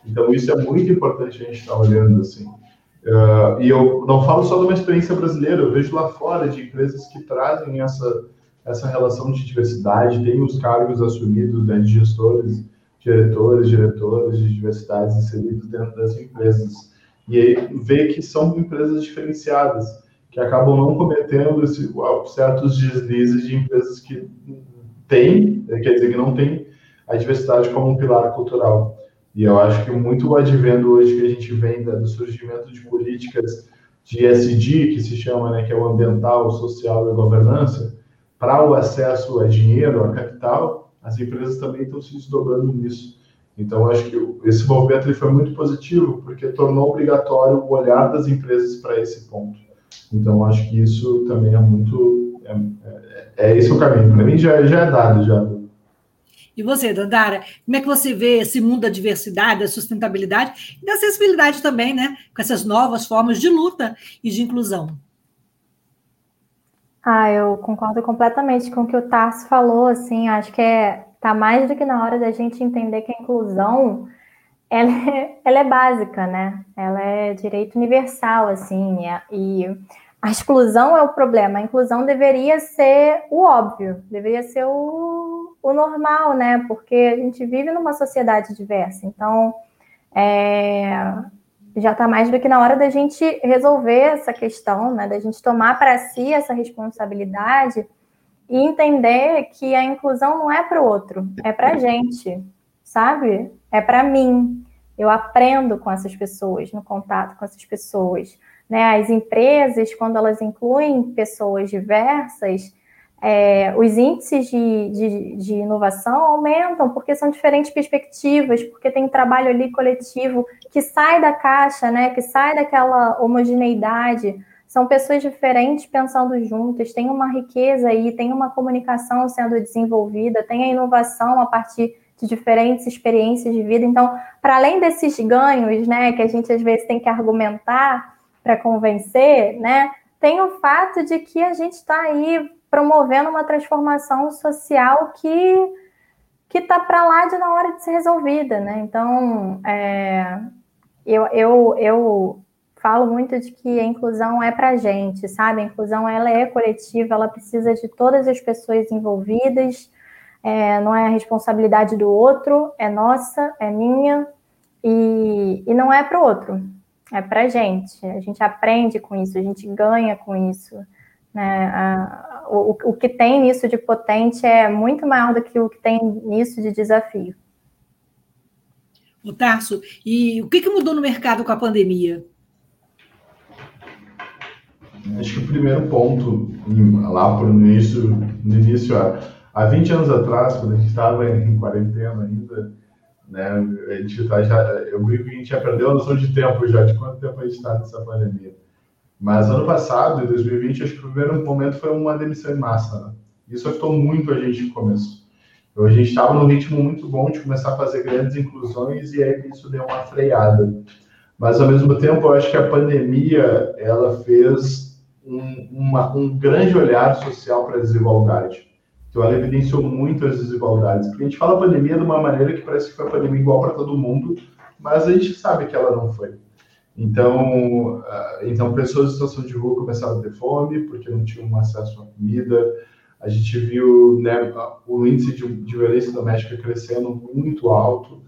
Então, isso é muito importante a gente estar tá olhando assim. Uh, e eu não falo só de uma experiência brasileira, eu vejo lá fora de empresas que trazem essa, essa relação de diversidade, têm os cargos assumidos né, de gestores diretores, diretoras de diversidades inseridos dentro das empresas. E aí vê que são empresas diferenciadas, que acabam não cometendo esse, certos deslizes de empresas que têm, quer dizer, que não têm a diversidade como um pilar cultural. E eu acho que muito o advendo hoje que a gente vem do surgimento de políticas de SD, que se chama, né, que é o ambiental, social e governança, para o acesso a dinheiro, a capital, as empresas também estão se desdobrando nisso. Então, acho que esse movimento ele foi muito positivo, porque tornou obrigatório o olhar das empresas para esse ponto. Então, acho que isso também é muito. É, é, é esse o caminho. Para mim, já, já é dado. já. E você, Dandara, como é que você vê esse mundo da diversidade, da sustentabilidade e da acessibilidade também, né? Com essas novas formas de luta e de inclusão? Ah, eu concordo completamente com o que o Tarso falou, assim, acho que é, tá mais do que na hora da gente entender que a inclusão, ela é, ela é básica, né? Ela é direito universal, assim, e a exclusão é o problema, a inclusão deveria ser o óbvio, deveria ser o, o normal, né? Porque a gente vive numa sociedade diversa. Então, é, já está mais do que na hora da gente resolver essa questão, né? Da gente tomar para si essa responsabilidade e entender que a inclusão não é para o outro, é para a gente, sabe? É para mim. Eu aprendo com essas pessoas, no contato com essas pessoas. Né? As empresas, quando elas incluem pessoas diversas, é, os índices de, de, de, inovação aumentam, porque são diferentes perspectivas, porque tem trabalho ali coletivo que sai da caixa, né, que sai daquela homogeneidade. São pessoas diferentes pensando juntas, tem uma riqueza aí, tem uma comunicação sendo desenvolvida, tem a inovação a partir de diferentes experiências de vida. Então, para além desses ganhos, né, que a gente às vezes tem que argumentar para convencer, né, tem o fato de que a gente está aí promovendo uma transformação social que que está para lá de na hora de ser resolvida, né? Então, é, eu, eu, eu falo muito de que a inclusão é para gente, sabe? A inclusão ela é coletiva, ela precisa de todas as pessoas envolvidas, é, não é a responsabilidade do outro, é nossa, é minha, e, e não é para o outro, é para gente. A gente aprende com isso, a gente ganha com isso. Né? A, o, o que tem nisso de potente é muito maior do que o que tem nisso de desafio. O Tarso, e o que, que mudou no mercado com a pandemia? Acho que o primeiro ponto, lá por no início, no início há 20 anos atrás, quando a gente estava em quarentena ainda, né, a gente tá já, eu brinco que a gente já perdeu a noção de tempo já, de quanto tempo a gente está nessa pandemia. Mas ano passado, em 2020, acho que o primeiro momento foi uma demissão em massa. Né? Isso afetou muito a gente no começo. Então, a gente estava num ritmo muito bom de começar a fazer grandes inclusões e aí isso deu uma freada. Mas, ao mesmo tempo, eu acho que a pandemia ela fez um, uma, um grande olhar social para a desigualdade. Então, ela evidenciou muito as desigualdades. Porque a gente fala pandemia de uma maneira que parece que foi a pandemia igual para todo mundo, mas a gente sabe que ela não foi. Então, ah, então pessoas em situação de rua começaram a ter fome porque não tinham acesso à comida. A gente viu né, o índice de, de violência doméstica crescendo muito alto.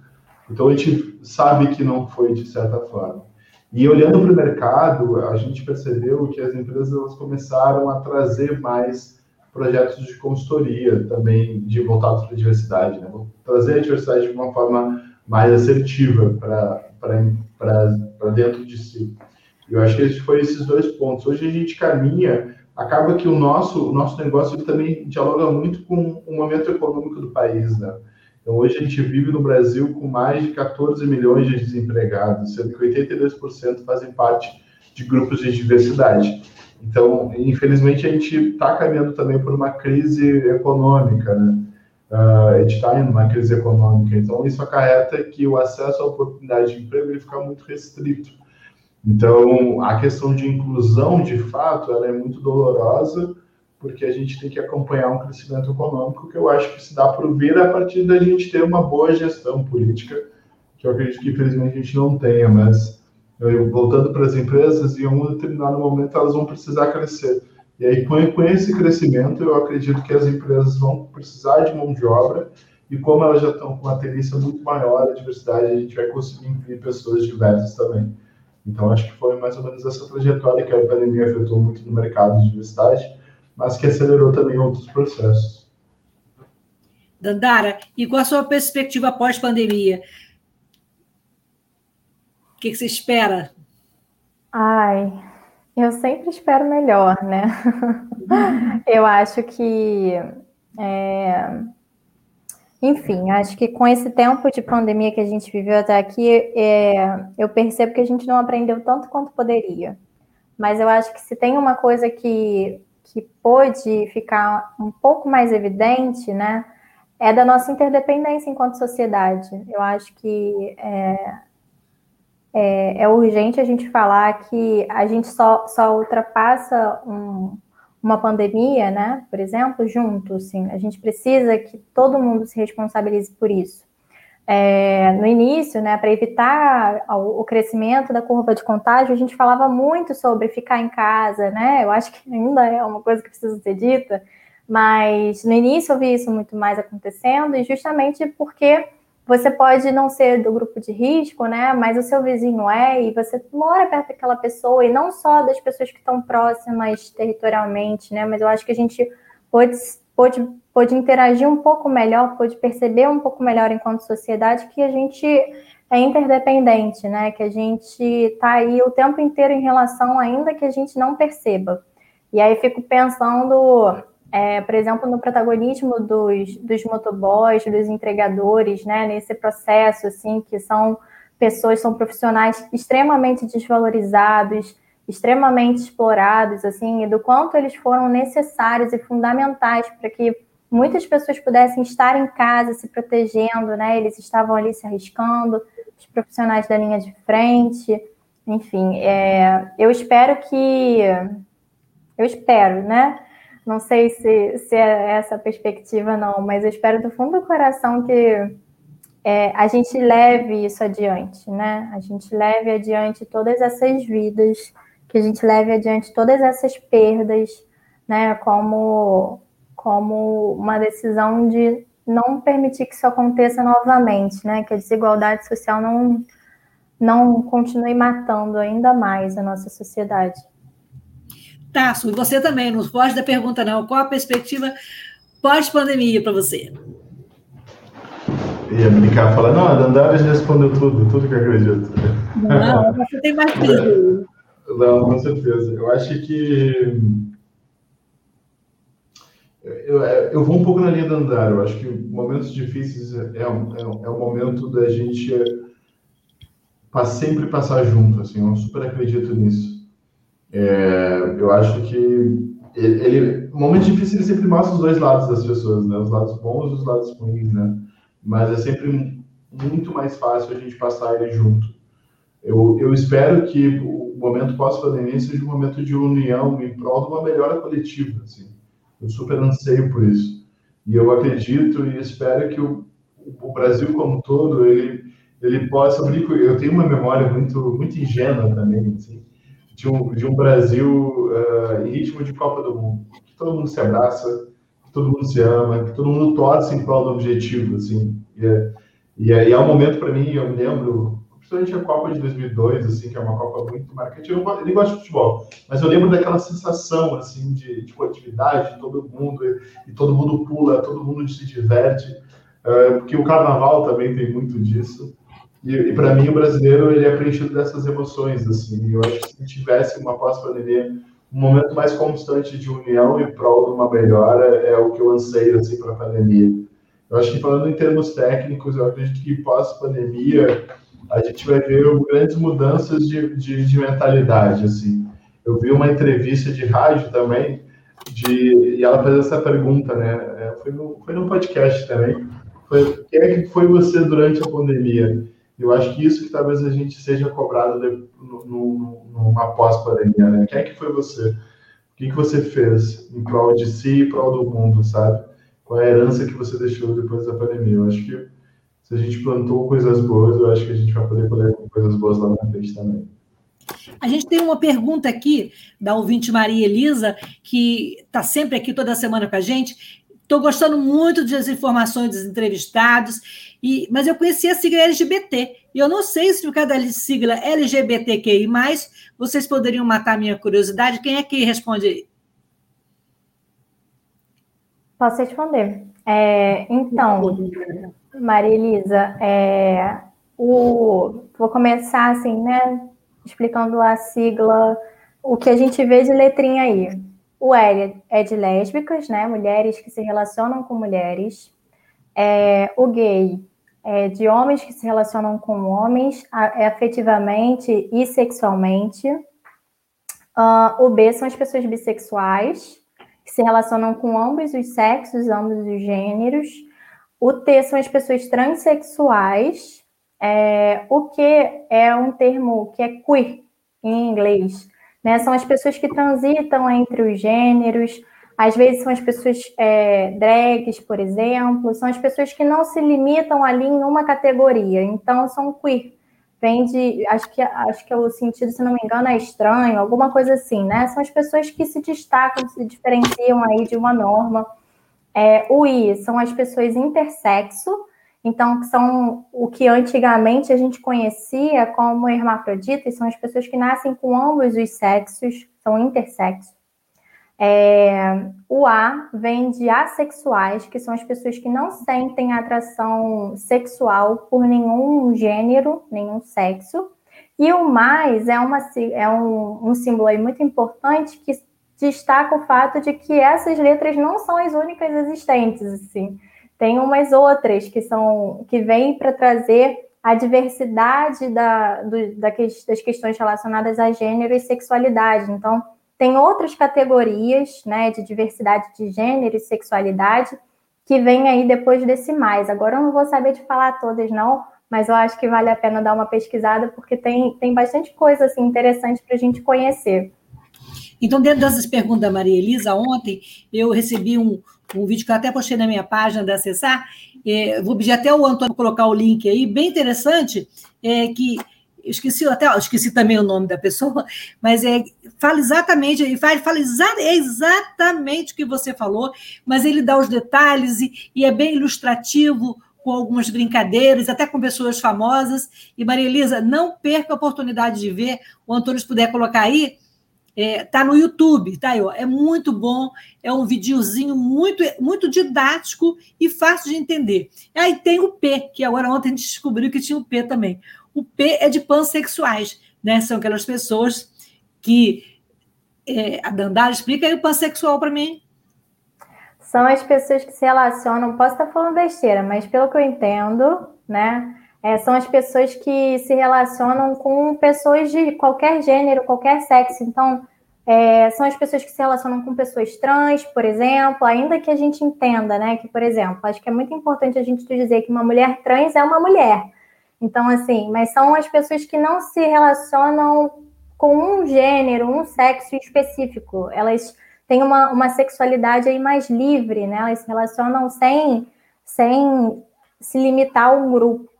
Então, a gente sabe que não foi de certa forma. E olhando para o mercado, a gente percebeu que as empresas elas começaram a trazer mais projetos de consultoria também de voltados para a diversidade, né? trazer a diversidade de uma forma mais assertiva para para dentro de si. Eu acho que esses foram esses dois pontos. Hoje a gente caminha, acaba que o nosso, o nosso negócio também dialoga muito com o momento econômico do país, né? Então, hoje a gente vive no Brasil com mais de 14 milhões de desempregados, sendo que 82% fazem parte de grupos de diversidade. Então, infelizmente, a gente está caminhando também por uma crise econômica, né? Uh, a gente está em uma crise econômica, então isso acarreta que o acesso à oportunidade de emprego ele fica muito restrito. Então, a questão de inclusão, de fato, ela é muito dolorosa, porque a gente tem que acompanhar um crescimento econômico que eu acho que se dá por vir a partir da gente ter uma boa gestão política, que eu acredito que infelizmente a gente não tenha, mas eu, voltando para as empresas, em um determinado momento elas vão precisar crescer. E aí, com, com esse crescimento, eu acredito que as empresas vão precisar de mão de obra, e como elas já estão com uma tendência muito maior à diversidade, a gente vai conseguir incluir pessoas diversas também. Então, acho que foi mais ou menos essa trajetória que a pandemia afetou muito no mercado de diversidade, mas que acelerou também outros processos. Dandara, e qual a sua perspectiva pós-pandemia? O que, que você espera? Ai, eu sempre espero melhor, né? eu acho que. É... Enfim, acho que com esse tempo de pandemia que a gente viveu até aqui, é... eu percebo que a gente não aprendeu tanto quanto poderia. Mas eu acho que se tem uma coisa que, que pôde ficar um pouco mais evidente, né? É da nossa interdependência enquanto sociedade. Eu acho que é, é, é, urgente a gente falar que a gente só, só ultrapassa um, uma pandemia, né, por exemplo, junto, assim, a gente precisa que todo mundo se responsabilize por isso. É, no início, né, para evitar o, crescimento da curva de contágio, a gente falava muito sobre ficar em casa, né, eu acho que ainda é uma coisa que precisa ser dita, Mas no início eu vi isso muito mais acontecendo, e justamente porque você pode não ser do grupo de risco, né? Mas o seu vizinho é, e você mora perto daquela pessoa, e não só das pessoas que estão próximas territorialmente, né? Mas eu acho que a gente pode, pode, pode interagir um pouco melhor, pode perceber um pouco melhor enquanto sociedade que a gente é interdependente, né? Que a gente está aí o tempo inteiro em relação, ainda que a gente não perceba. E aí fico pensando é, por exemplo, no protagonismo dos, dos motoboys, dos entregadores, né, nesse processo, assim, que são pessoas, são profissionais extremamente desvalorizados, extremamente explorados, assim, e do quanto eles foram necessários e fundamentais para que muitas pessoas pudessem estar em casa se protegendo, né, eles estavam ali se arriscando, os profissionais da linha de frente, enfim, é, eu espero que, eu espero, né, não sei se, se é essa a perspectiva, não, mas eu espero do fundo do coração que é, a gente leve isso adiante, né? A gente leve adiante todas essas vidas, que a gente leve adiante todas essas perdas, né? Como, como uma decisão de não permitir que isso aconteça novamente, né? Que a desigualdade social não, não continue matando ainda mais a nossa sociedade. Tasso, e você também, não foge da pergunta, não. Qual a perspectiva pós-pandemia para você? Ia brincar, falar, não, a Dandara já respondeu tudo, tudo que eu acredito. Não, você tem mais que Não, com certeza. Eu acho que. Eu, eu vou um pouco na linha da Andara. Eu acho que momentos difíceis é, é, é o momento da gente sempre passar junto. Assim, eu super acredito nisso. É, eu acho que ele, ele, momentos difíceis ele sempre mostra os dois lados das pessoas, né? Os lados bons e os lados ruins, né? Mas é sempre muito mais fácil a gente passar ele junto. Eu, eu espero que o momento pós-pandemia seja um momento de união em prol de uma melhora coletiva, assim. Eu super anseio por isso. E eu acredito e espero que o, o Brasil como um todo, ele, ele possa. Eu tenho uma memória muito, muito ingênua também, assim de um, de um Brasil uh, em ritmo de Copa do Mundo. Que todo mundo se abraça, que todo mundo se ama, que todo mundo torce em prol do objetivo, assim. E é, e é, e é um momento para mim, eu me lembro, principalmente a Copa de 2002, assim, que é uma Copa muito marcante. Eu, eu nem gosto de futebol, mas eu lembro daquela sensação, assim, de, de coletividade, de todo mundo, e, e, todo mundo pula, todo mundo se diverte, uh, porque o Carnaval também tem muito disso. E, e para mim, o brasileiro ele é preenchido dessas emoções. Assim. Eu acho que se tivesse uma pós-pandemia, um momento mais constante de união e prol de uma melhora, é o que eu anseio assim, para a pandemia. Eu acho que, falando em termos técnicos, eu acredito que pós-pandemia a gente vai ver grandes mudanças de, de, de, mentalidade. Assim. Eu vi uma entrevista de rádio também, de, e ela fez essa pergunta, né? É, foi, no, foi no podcast também. Foi, quem é que foi você durante a pandemia? Eu acho que isso que talvez a gente seja cobrado no, no, numa pós-pandemia, né? Quem é que foi você? O que, que você fez em prol de si e prol do mundo, sabe? Qual é a herança que você deixou depois da pandemia? Eu acho que se a gente plantou coisas boas, eu acho que a gente vai poder colher coisas boas lá na frente também. A gente tem uma pergunta aqui da ouvinte Maria Elisa, que está sempre aqui toda semana com a gente. Estou gostando muito das informações dos entrevistados e, mas eu conheci a sigla LGBT. E eu não sei se por causa da sigla LGBTQI, vocês poderiam matar minha curiosidade. Quem é que responde aí? Posso responder. É, então, Maria Elisa, é, o, vou começar assim, né? Explicando a sigla, o que a gente vê de letrinha aí. O L é de lésbicas, né? Mulheres que se relacionam com mulheres. É, o gay é, de homens que se relacionam com homens é, afetivamente e sexualmente. Uh, o B são as pessoas bissexuais, que se relacionam com ambos os sexos, ambos os gêneros. O T são as pessoas transexuais. É, o Q é um termo que é queer em inglês. Né? São as pessoas que transitam entre os gêneros, às vezes são as pessoas é, drags, por exemplo, são as pessoas que não se limitam ali em uma categoria, então são queer, vem de, acho que, acho que é o sentido, se não me engano, é estranho, alguma coisa assim, né? São as pessoas que se destacam, se diferenciam aí de uma norma. É, o I são as pessoas intersexo, então são o que antigamente a gente conhecia como hermafroditas, são as pessoas que nascem com ambos os sexos, são intersexos. É, o A vem de assexuais, que são as pessoas que não sentem atração sexual por nenhum gênero, nenhum sexo. E o mais é, uma, é um, um símbolo aí muito importante que destaca o fato de que essas letras não são as únicas existentes, assim. Tem umas outras que são que vêm para trazer a diversidade da, do, da, das questões relacionadas a gênero e sexualidade. Então, tem outras categorias né, de diversidade de gênero e sexualidade que vem aí depois desse mais. Agora eu não vou saber de falar todas, não, mas eu acho que vale a pena dar uma pesquisada, porque tem, tem bastante coisa assim, interessante para a gente conhecer. Então, dentro dessas perguntas da Maria Elisa, ontem eu recebi um, um vídeo que eu até postei na minha página de acessar. É, vou pedir até o Antônio colocar o link aí, bem interessante, é, que esqueci até, esqueci também o nome da pessoa, mas é, fala exatamente, ele fala, fala exa, é exatamente o que você falou, mas ele dá os detalhes e, e, é bem ilustrativo com algumas brincadeiras, até com pessoas famosas. E Maria Elisa, não perca a oportunidade de ver, o Antônio se puder colocar aí, é, tá no YouTube, tá aí, ó, é muito bom, é um videozinho muito, muito didático e fácil de entender. Aí tem o P, que agora ontem a gente descobriu que tinha o P também. O P é de pansexuais, né? São aquelas pessoas que. É, a Dandara explica aí o pansexual para mim. São as pessoas que se relacionam, posso estar falando besteira, mas pelo que eu entendo, né? É, são as pessoas que se relacionam com pessoas de qualquer gênero, qualquer sexo. Então, é, são as pessoas que se relacionam com pessoas trans, por exemplo, ainda que a gente entenda, né? Que, por exemplo, acho que é muito importante a gente dizer que uma mulher trans é uma mulher. Então, assim, mas são as pessoas que não se relacionam com um gênero, um sexo específico. Elas têm uma, uma sexualidade aí mais livre, né? Elas se relacionam sem, sem se limitar a um grupo.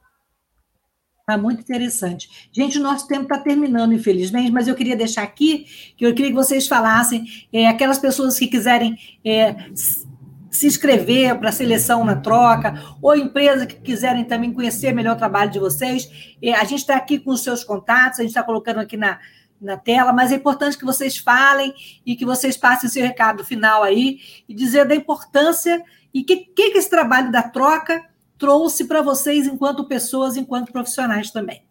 Ah, muito interessante. Gente, o nosso tempo está terminando, infelizmente, mas eu queria deixar aqui que eu queria que vocês falassem, é, aquelas pessoas que quiserem é, se inscrever para a seleção na troca, ou empresas que quiserem também conhecer melhor o trabalho de vocês. A gente está aqui com os seus contatos, a gente está colocando aqui na, na tela, mas é importante que vocês falem e que vocês passem o seu recado final aí e dizer da importância e o que, que, que esse trabalho da troca trouxe para vocês enquanto pessoas, enquanto profissionais também.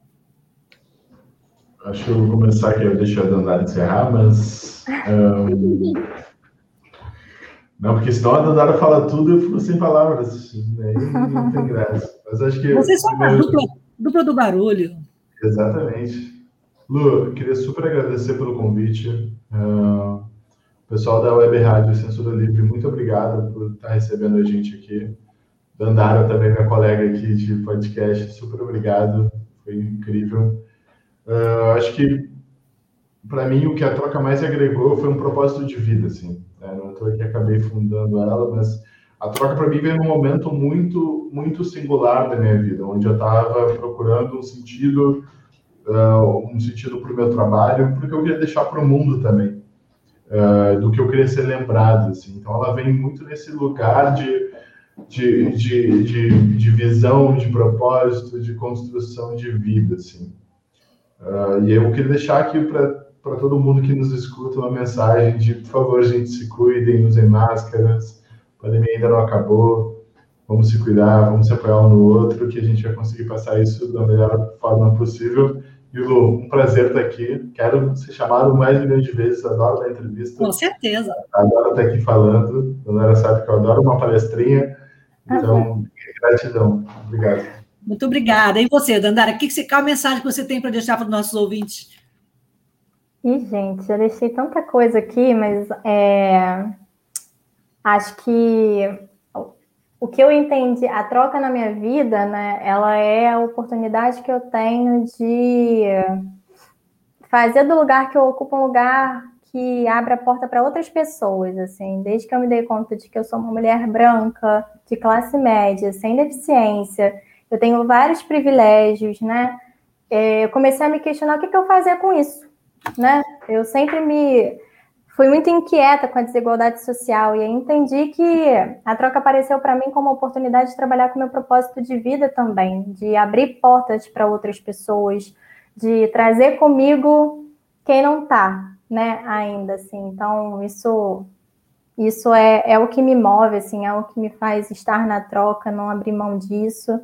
Acho que eu vou começar aqui, eu deixo a Dandara encerrar, mas. Um, não, porque senão a Dandara fala tudo e eu fico sem palavras. Né? Não tem graça. Mas acho que. Vocês são uma dupla, dupla do barulho. Exatamente. Lu, eu queria super agradecer pelo convite. Uh, pessoal da Web Rádio Censura Livre, muito obrigado por estar recebendo a gente aqui. Dandara, também minha colega aqui de podcast, super obrigado. Foi incrível. Uh, acho que, para mim, o que a troca mais agregou foi um propósito de vida, assim. Né? Não estou aqui, acabei fundando ela, mas a troca para mim veio num momento muito, muito singular da minha vida, onde eu estava procurando um sentido, uh, um sentido para o meu trabalho, porque eu queria deixar para o mundo também, uh, do que eu queria ser lembrado, assim. Então, ela vem muito nesse lugar de, de, de, de, de visão, de propósito, de construção de vida, assim. Uh, e eu queria deixar aqui para para todo mundo que nos escuta uma mensagem de, por favor, gente, se cuidem, usem máscaras, a pandemia ainda não acabou, vamos se cuidar, vamos se apoiar um no outro, que a gente vai conseguir passar isso da melhor forma possível. E Lu, um prazer estar aqui. Quero ser chamado mais milhões de vezes, adoro dar entrevista. Com certeza. Adoro estar aqui falando. A Dona sabe que eu adoro uma palestrinha. Então, uhum. gratidão. Obrigado. Muito obrigada. E você, Dandara, que que, qual a mensagem que você tem para deixar para os nossos ouvintes? Ih, gente, já deixei tanta coisa aqui, mas é, acho que o que eu entendi, a troca na minha vida, né, ela é a oportunidade que eu tenho de fazer do lugar que eu ocupo um lugar que abre a porta para outras pessoas, assim, desde que eu me dei conta de que eu sou uma mulher branca, de classe média, sem deficiência, eu tenho vários privilégios, né? é, eu comecei a me questionar o que, que eu fazia com isso, né? Eu sempre me fui muito inquieta com a desigualdade social e entendi que a troca apareceu para mim como uma oportunidade de trabalhar com meu propósito de vida também, de abrir portas para outras pessoas, de trazer comigo quem não está, né, ainda assim. Então, isso isso é, é o que me move, assim, é o que me faz estar na troca, não abrir mão disso.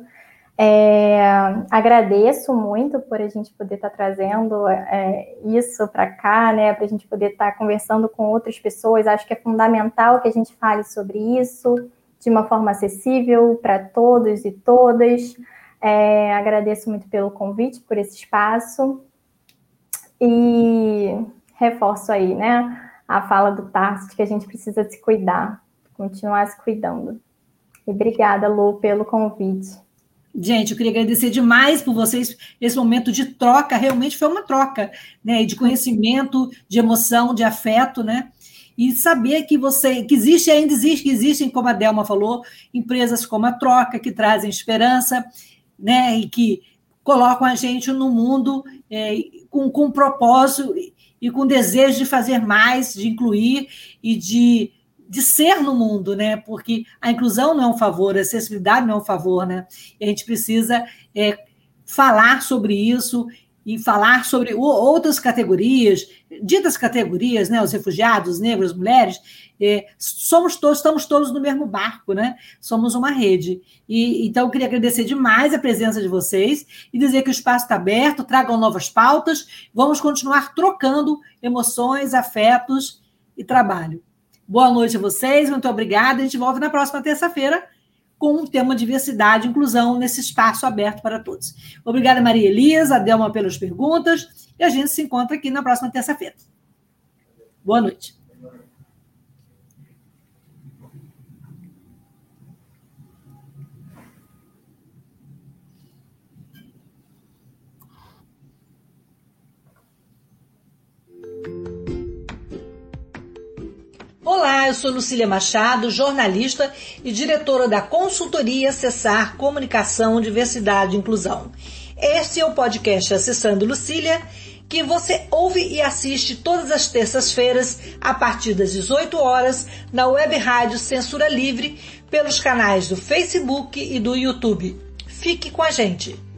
É, agradeço muito por a gente poder estar tá trazendo é, isso para cá, né? Para a gente poder estar tá conversando com outras pessoas. Acho que é fundamental que a gente fale sobre isso de uma forma acessível para todos e todas. É, agradeço muito pelo convite, por esse espaço. E reforço aí, né? A fala do Tarso de que a gente precisa se cuidar, continuar se cuidando. E obrigada, Lu, pelo convite. Gente, eu queria agradecer demais por vocês. Esse momento de troca realmente foi uma troca, né? De conhecimento, de emoção, de afeto, né? E saber que você, que existe, ainda existe, que existem, como a Delma falou, empresas como a Troca, que trazem esperança, né? E que colocam a gente no mundo é, com, com propósito e com desejo de fazer mais, de incluir e de de ser no mundo, né? Porque a inclusão não é um favor, a acessibilidade não é um favor, né? E a gente precisa é, falar sobre isso e falar sobre outras categorias, ditas categorias, né? Os refugiados, os negros, as mulheres, é, somos todos, estamos todos no mesmo barco, né? Somos uma rede. E então eu queria agradecer demais a presença de vocês e dizer que o espaço está aberto, tragam novas pautas, vamos continuar trocando emoções, afetos e trabalho. Boa noite a vocês, muito obrigada. A gente volta na próxima terça-feira com um tema diversidade e inclusão nesse espaço aberto para todos. Obrigada, Maria Elisa, Delma, pelas perguntas, e a gente se encontra aqui na próxima terça-feira. Boa noite. Olá, eu sou Lucília Machado, jornalista e diretora da consultoria Acessar Comunicação, Diversidade e Inclusão. Este é o podcast Acessando Lucília, que você ouve e assiste todas as terças-feiras a partir das 18 horas na web rádio Censura Livre pelos canais do Facebook e do YouTube. Fique com a gente!